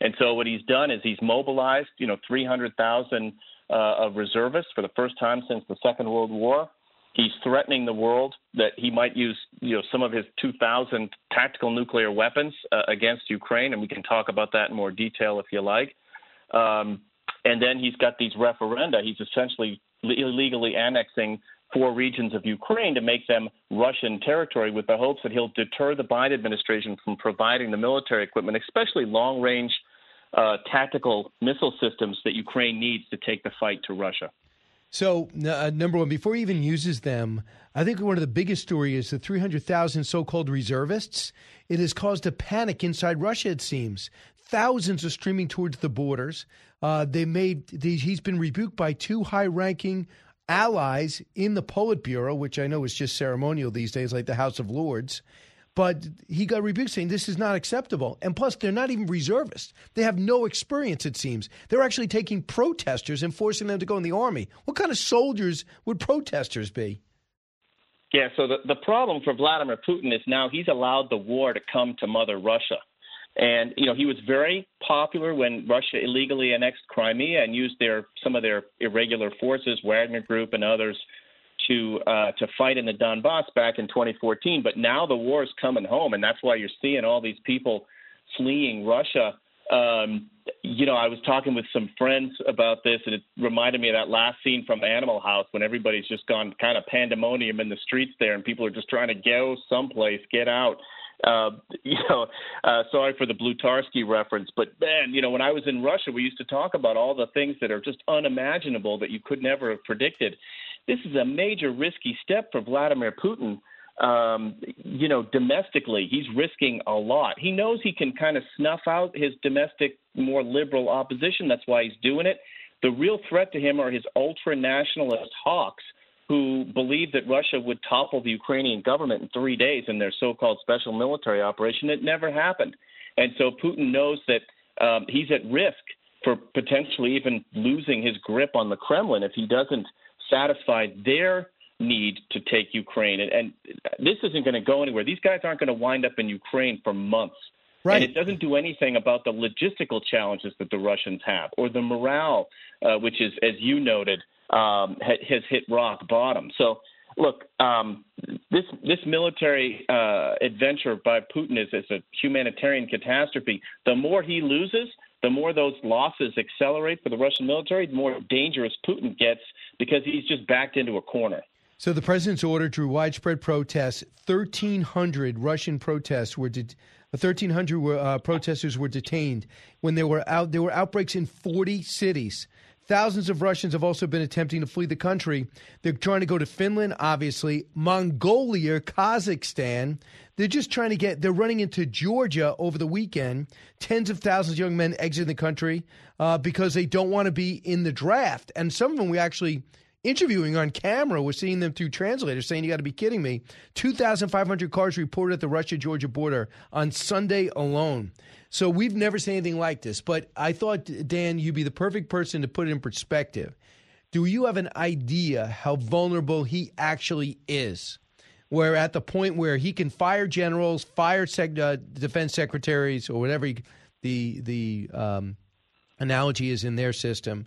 and so what he's done is he's mobilized, you know, 300,000 uh, of reservists for the first time since the Second World War. He's threatening the world that he might use, you know, some of his 2,000 tactical nuclear weapons uh, against Ukraine, and we can talk about that in more detail if you like. Um, and then he's got these referenda. He's essentially illegally annexing four regions of Ukraine to make them Russian territory with the hopes that he'll deter the Biden administration from providing the military equipment, especially long range uh, tactical missile systems that Ukraine needs to take the fight to Russia. So, uh, number one, before he even uses them, I think one of the biggest stories is the 300,000 so called reservists. It has caused a panic inside Russia, it seems. Thousands are streaming towards the borders. Uh, they made he's been rebuked by two high ranking allies in the Politburo, which I know is just ceremonial these days, like the House of Lords. But he got rebuked saying this is not acceptable. And plus, they're not even reservists. They have no experience, it seems. They're actually taking protesters and forcing them to go in the army. What kind of soldiers would protesters be? Yeah, so the, the problem for Vladimir Putin is now he's allowed the war to come to Mother Russia. And you know he was very popular when Russia illegally annexed Crimea and used their some of their irregular forces, Wagner Group and others, to uh, to fight in the Donbass back in 2014. But now the war is coming home, and that's why you're seeing all these people fleeing Russia. Um, you know, I was talking with some friends about this, and it reminded me of that last scene from Animal House when everybody's just gone kind of pandemonium in the streets there, and people are just trying to go someplace, get out. Uh, you know, uh, sorry for the Blutarsky reference, but man, you know, when I was in Russia, we used to talk about all the things that are just unimaginable that you could never have predicted. This is a major risky step for Vladimir Putin. Um, you know, domestically, he's risking a lot. He knows he can kind of snuff out his domestic, more liberal opposition. That's why he's doing it. The real threat to him are his ultra nationalist hawks who believed that Russia would topple the Ukrainian government in three days in their so called special military operation. It never happened. And so Putin knows that um, he's at risk for potentially even losing his grip on the Kremlin if he doesn't satisfy their need to take Ukraine. And, and this isn't going to go anywhere. These guys aren't going to wind up in Ukraine for months. Right. And it doesn't do anything about the logistical challenges that the Russians have or the morale, uh, which is, as you noted, um, has hit rock bottom. So, look, um, this this military uh, adventure by Putin is, is a humanitarian catastrophe. The more he loses, the more those losses accelerate for the Russian military, the more dangerous Putin gets because he's just backed into a corner. So the president's order drew widespread protests. 1,300 Russian protests were. De- 1,300 were, uh, protesters were detained when there were out. There were outbreaks in 40 cities. Thousands of Russians have also been attempting to flee the country. They're trying to go to Finland, obviously, Mongolia, Kazakhstan. They're just trying to get, they're running into Georgia over the weekend. Tens of thousands of young men exiting the country uh, because they don't want to be in the draft. And some of them we actually interviewing on camera. We're seeing them through translators saying, You got to be kidding me. 2,500 cars reported at the Russia Georgia border on Sunday alone. So we've never seen anything like this. But I thought, Dan, you'd be the perfect person to put it in perspective. Do you have an idea how vulnerable he actually is? Where at the point where he can fire generals, fire sec- uh, defense secretaries, or whatever he, the the um, analogy is in their system,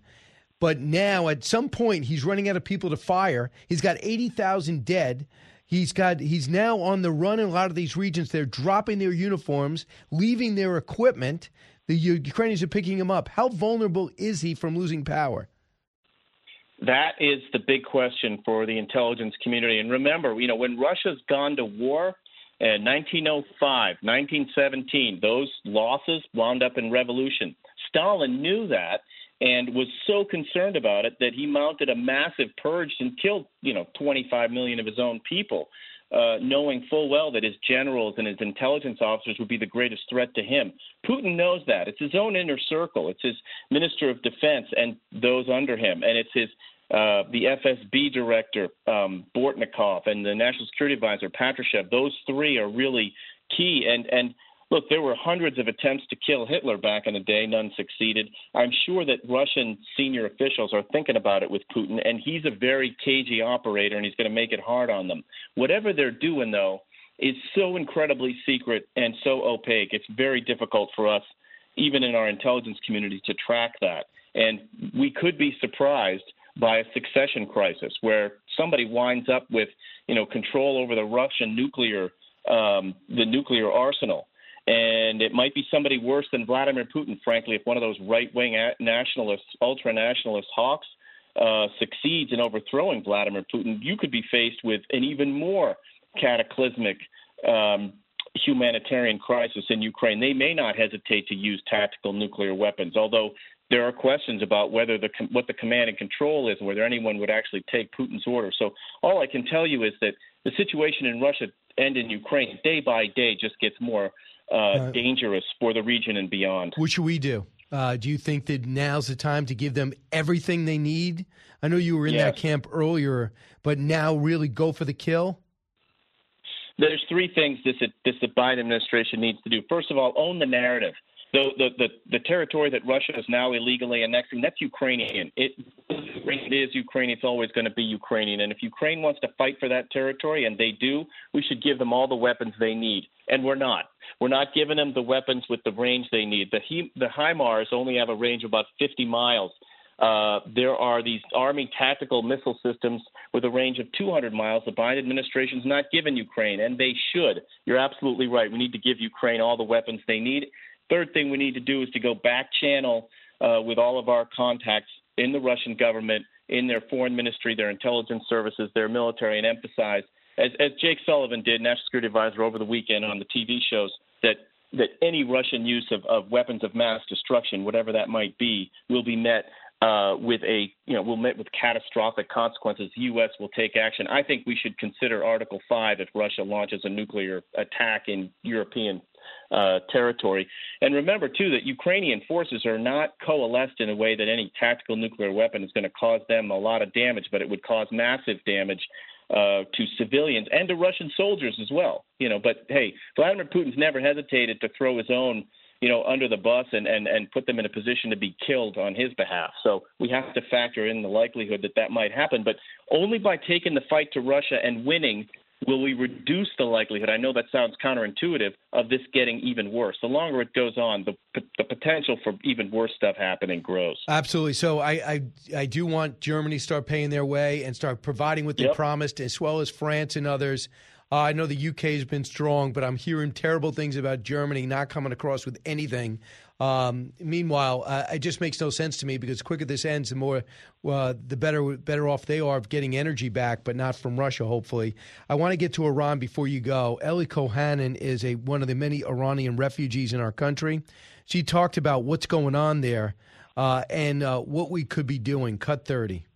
but now, at some point, he's running out of people to fire. He's got 80,000 dead. He's got he's now on the run in a lot of these regions. They're dropping their uniforms, leaving their equipment. The Ukrainians are picking him up. How vulnerable is he from losing power? That is the big question for the intelligence community. And remember, you know, when Russia's gone to war in 1905, 1917, those losses wound up in revolution. Stalin knew that and was so concerned about it that he mounted a massive purge and killed, you know, 25 million of his own people, uh, knowing full well that his generals and his intelligence officers would be the greatest threat to him. Putin knows that. It's his own inner circle. It's his minister of defense and those under him, and it's his uh, the FSB director um, Bortnikov and the national security advisor Patrushev. Those three are really key, and and Look, there were hundreds of attempts to kill Hitler back in the day. None succeeded. I'm sure that Russian senior officials are thinking about it with Putin, and he's a very cagey operator, and he's going to make it hard on them. Whatever they're doing, though, is so incredibly secret and so opaque. It's very difficult for us, even in our intelligence community, to track that. And we could be surprised by a succession crisis where somebody winds up with, you know, control over the Russian nuclear, um, the nuclear arsenal and it might be somebody worse than Vladimir Putin, frankly, if one of those right wing nationalists, ultra nationalist hawks uh, succeeds in overthrowing Vladimir Putin. You could be faced with an even more cataclysmic um, humanitarian crisis in Ukraine. They may not hesitate to use tactical nuclear weapons, although there are questions about whether the what the command and control is, and whether anyone would actually take Putin's order. So all I can tell you is that the situation in Russia and in Ukraine, day by day, just gets more uh, uh, dangerous for the region and beyond. What should we do? Uh, do you think that now's the time to give them everything they need? I know you were in yes. that camp earlier, but now really go for the kill. There's three things this this the Biden administration needs to do. First of all, own the narrative. The, the, the, territory that Russia is now illegally annexing, that's Ukrainian. It, it is Ukraine. It's always going to be Ukrainian. And if Ukraine wants to fight for that territory, and they do, we should give them all the weapons they need. And we're not. We're not giving them the weapons with the range they need. The, he, the HIMARS only have a range of about 50 miles. Uh, there are these Army tactical missile systems with a range of 200 miles. The Biden administration is not giving Ukraine, and they should. You're absolutely right. We need to give Ukraine all the weapons they need. Third thing we need to do is to go back channel uh, with all of our contacts in the Russian government, in their foreign ministry, their intelligence services, their military, and emphasize, as, as Jake Sullivan did, National Security Advisor, over the weekend on the TV shows, that that any Russian use of, of weapons of mass destruction, whatever that might be, will be met uh, with a you know will met with catastrophic consequences. The U.S. will take action. I think we should consider Article Five if Russia launches a nuclear attack in European uh, territory. And remember, too, that Ukrainian forces are not coalesced in a way that any tactical nuclear weapon is going to cause them a lot of damage, but it would cause massive damage uh, to civilians and to Russian soldiers as well. You know, but hey, Vladimir Putin's never hesitated to throw his own, you know, under the bus and and and put them in a position to be killed on his behalf. So we have to factor in the likelihood that that might happen, but only by taking the fight to Russia and winning will we reduce the likelihood? I know that sounds counterintuitive of this getting even worse. The longer it goes on, the the potential for even worse stuff happening grows. Absolutely. So I I, I do want Germany to start paying their way and start providing what they yep. promised, as well as France and others. Uh, I know the UK has been strong, but I'm hearing terrible things about Germany not coming across with anything. Um, meanwhile, uh, it just makes no sense to me because the quicker this ends, the more uh, the better better off they are of getting energy back, but not from Russia. Hopefully, I want to get to Iran before you go. Ellie Cohanim is a one of the many Iranian refugees in our country. She talked about what's going on there uh, and uh, what we could be doing. Cut thirty.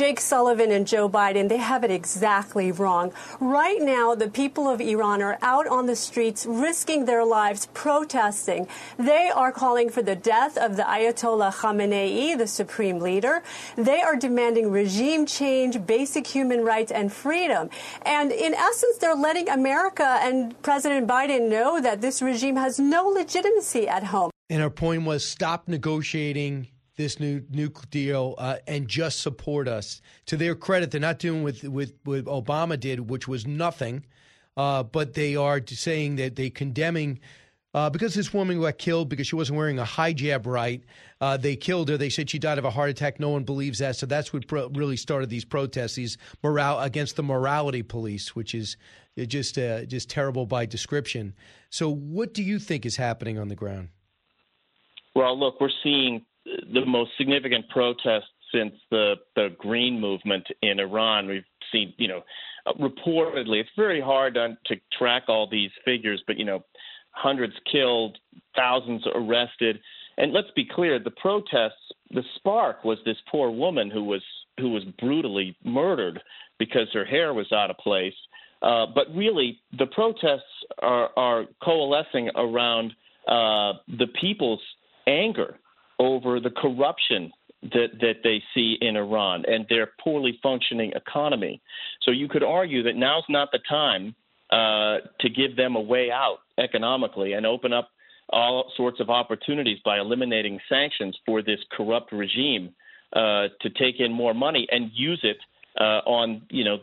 Jake Sullivan and Joe Biden, they have it exactly wrong. Right now, the people of Iran are out on the streets risking their lives protesting. They are calling for the death of the Ayatollah Khamenei, the supreme leader. They are demanding regime change, basic human rights, and freedom. And in essence, they're letting America and President Biden know that this regime has no legitimacy at home. And her point was stop negotiating this new nuclear deal uh, and just support us. To their credit, they're not doing with with what Obama did, which was nothing, uh, but they are saying that they condemning. Uh, because this woman got killed because she wasn't wearing a hijab right, uh, they killed her. They said she died of a heart attack. No one believes that. So that's what pro- really started these protests, these morale against the morality police, which is just uh, just terrible by description. So, what do you think is happening on the ground? Well, look, we're seeing the most significant protests since the the Green movement in Iran. We've seen, you know, reportedly, it's very hard to, to track all these figures, but you know, hundreds killed, thousands arrested, and let's be clear: the protests, the spark was this poor woman who was who was brutally murdered because her hair was out of place. Uh, but really, the protests are, are coalescing around uh, the people's anger over the corruption that that they see in Iran and their poorly functioning economy. So you could argue that now's not the time uh, to give them a way out economically and open up all sorts of opportunities by eliminating sanctions for this corrupt regime uh, to take in more money and use it uh, on you know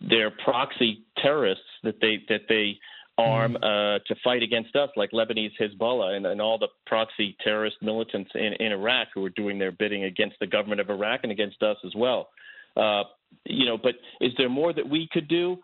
their proxy terrorists that they that they arm mm-hmm. uh, to fight against us, like Lebanese Hezbollah and, and all the proxy terrorist militants in, in Iraq who are doing their bidding against the government of Iraq and against us as well. Uh, you know, but is there more that we could do?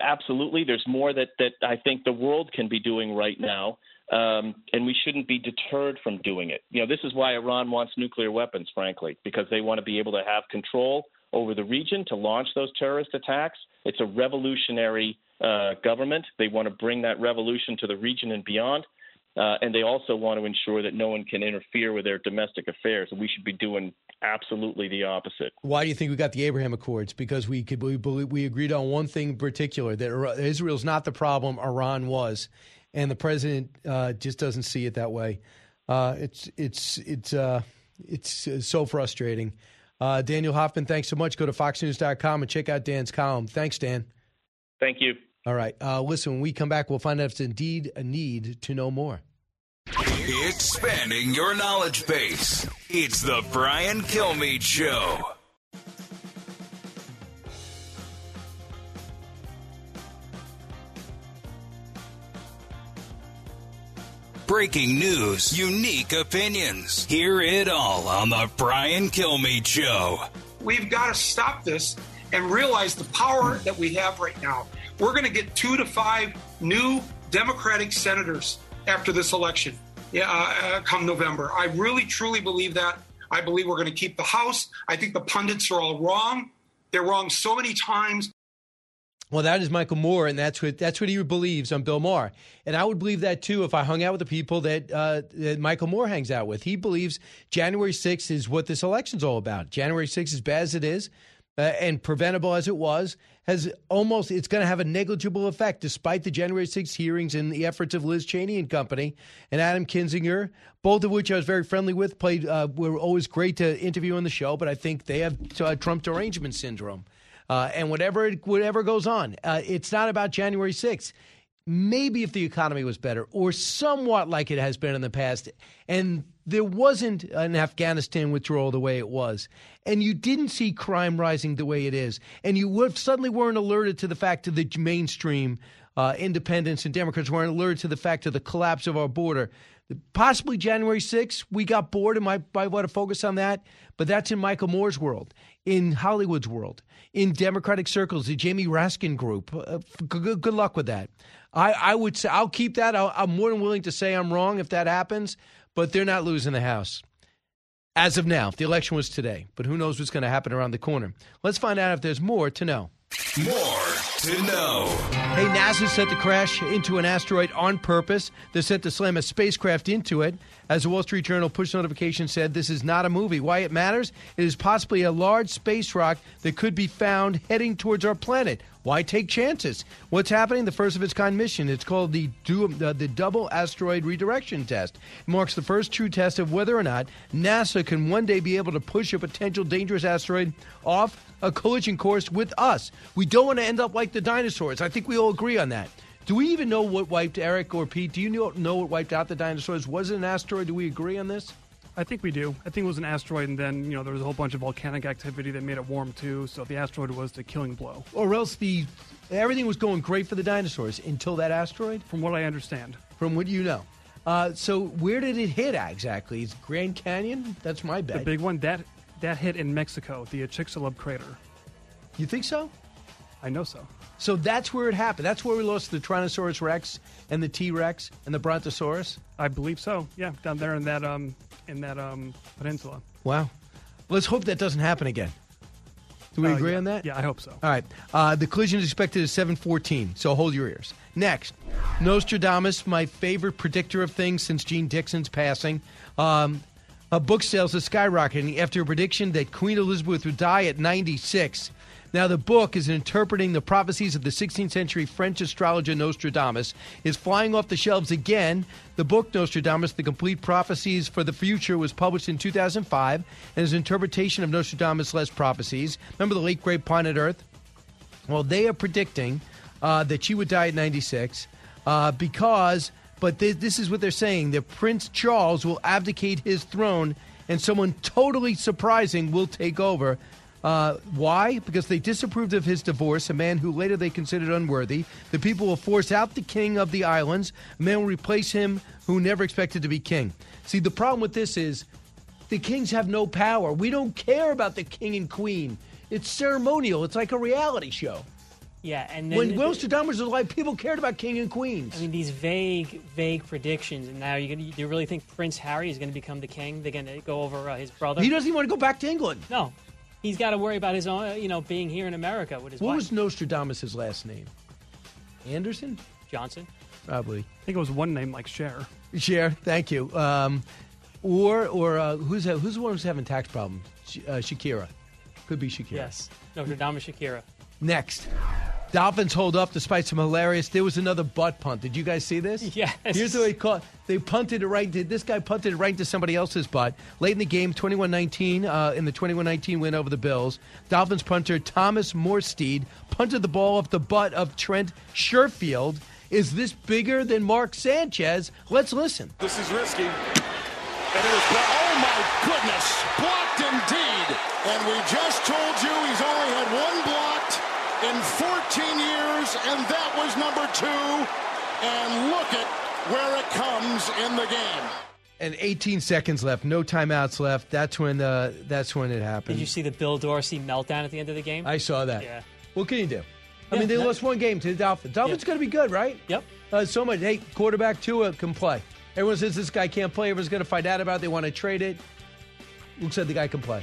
Absolutely. There's more that, that I think the world can be doing right now, um, and we shouldn't be deterred from doing it. You know, this is why Iran wants nuclear weapons, frankly, because they want to be able to have control over the region to launch those terrorist attacks. It's a revolutionary uh, government. They want to bring that revolution to the region and beyond. Uh, and they also want to ensure that no one can interfere with their domestic affairs. We should be doing absolutely the opposite. Why do you think we got the Abraham Accords? Because we could we, we agreed on one thing in particular that Israel's not the problem, Iran was, and the president uh, just doesn't see it that way. Uh, it's it's it's uh, it's so frustrating. Uh, Daniel Hoffman, thanks so much. Go to foxnews.com and check out Dan's column. Thanks, Dan. Thank you. All right. Uh, listen, when we come back, we'll find out if it's indeed a need to know more. Expanding your knowledge base. It's the Brian Kilmeade Show. Breaking news, unique opinions. Hear it all on the Brian Kilmeade Show. We've got to stop this and realize the power that we have right now. We're going to get two to five new Democratic senators after this election yeah, uh, come November. I really, truly believe that. I believe we're going to keep the House. I think the pundits are all wrong. They're wrong so many times. Well, that is Michael Moore, and that's what that's what he believes on Bill Maher, and I would believe that too if I hung out with the people that, uh, that Michael Moore hangs out with. He believes January 6th is what this election's all about. January 6th, as bad as it is, uh, and preventable as it was, has almost it's going to have a negligible effect, despite the January 6th hearings and the efforts of Liz Cheney and company and Adam Kinzinger, both of which I was very friendly with. Played uh, were always great to interview on the show, but I think they have uh, Trump derangement syndrome. Uh, and whatever whatever goes on, uh, it's not about January 6th maybe if the economy was better or somewhat like it has been in the past and there wasn't an Afghanistan withdrawal the way it was and you didn't see crime rising the way it is and you would, suddenly weren't alerted to the fact of the mainstream uh, independents and Democrats weren't alerted to the fact of the collapse of our border, Possibly January 6th, we got bored and might, might want to focus on that, but that's in Michael Moore's world, in Hollywood's world, in Democratic circles, the Jamie Raskin group. Uh, good, good luck with that. I, I would say I'll keep that. i I'm more than willing to say I'm wrong if that happens, but they're not losing the House. As of now, the election was today, but who knows what's going to happen around the corner. Let's find out if there's more to know. More to know. Hey, NASA set to crash into an asteroid on purpose. They're set to slam a spacecraft into it. As the Wall Street Journal push notification said, this is not a movie. Why it matters? It is possibly a large space rock that could be found heading towards our planet. Why take chances? What's happening? The first of its kind mission. It's called the, du- uh, the Double Asteroid Redirection Test. It marks the first true test of whether or not NASA can one day be able to push a potential dangerous asteroid off a collision course with us. We don't want to end up like the dinosaurs. I think we all agree on that. Do we even know what wiped Eric or Pete? Do you know, know what wiped out the dinosaurs? Was it an asteroid? Do we agree on this? I think we do. I think it was an asteroid, and then you know there was a whole bunch of volcanic activity that made it warm too. So the asteroid was the killing blow. Or else the everything was going great for the dinosaurs until that asteroid. From what I understand. From what you know. Uh, so where did it hit exactly? Is Grand Canyon? That's my bet. The big one that that hit in Mexico, the Chicxulub crater. You think so? I know so. So that's where it happened. That's where we lost the Tyrannosaurus Rex and the T Rex and the Brontosaurus. I believe so. Yeah, down there in that um in that um peninsula. Wow. Let's hope that doesn't happen again. Do we Uh, agree yeah. on that? Yeah, I hope so. All right. Uh, the collision is expected at 7:14, so hold your ears. Next, Nostradamus, my favorite predictor of things since Jeane Dixon's passing. Um, book sales are skyrocketing after a prediction that Queen Elizabeth would die at 96. Now, the book is interpreting the prophecies of the 16th century French astrologer Nostradamus. Is flying off the shelves again. The book Nostradamus: The Complete Prophecies for the Future was published in 2005, and is an interpretation of Nostradamus' last prophecies. Remember the late great Planet Earth? Well, they are predicting uh, that she would die at 96 uh, because, but th- this is what they're saying that Prince Charles will abdicate his throne and someone totally surprising will take over. Uh, why? Because they disapproved of his divorce, a man who later they considered unworthy. The people will force out the king of the islands. A man will replace him who never expected to be king. See, the problem with this is the kings have no power. We don't care about the king and queen. It's ceremonial. It's like a reality show. Yeah, and then When Nostradamus was alive, people cared about king and queens. I mean, these vague, vague predictions, and now you're gonna, do you really think Prince Harry is going to become the king? They're going to go over uh, his brother? He doesn't even want to go back to England. No, he's got to worry about his own, uh, you know, being here in America with his What wife. was Nostradamus' last name? Anderson? Johnson? Probably. I think it was one name like Cher. Cher, thank you. Um, or or uh, who's who's the one who's having tax problems? Sh- uh, Shakira. Could be Shakira. Yes, Notre Dame Shakira. Next. Dolphins hold up despite some hilarious. There was another butt punt. Did you guys see this? Yes. Here's the way it caught. They punted it right. This guy punted it right into somebody else's butt. Late in the game, 21-19, uh, in the 21-19 win over the Bills, Dolphins punter Thomas Morstead punted the ball off the butt of Trent Sherfield. Is this bigger than Mark Sanchez? Let's listen. This is risky. And it is blocked. Oh my goodness! Blocked indeed. And we just told you years, and that was number two. And look at where it comes in the game. And 18 seconds left, no timeouts left. That's when uh, that's when it happened. Did you see the Bill Dorsey meltdown at the end of the game? I saw that. Yeah. What can you do? I Yeah, mean, they that- lost one game to the Dolphins. Dolphins going to be good, right? Yep. Uh, so much. Hey, quarterback Tua can play. Everyone says this guy can't play. Everyone's going to find out about it. They want to trade it. Looks like the guy can play.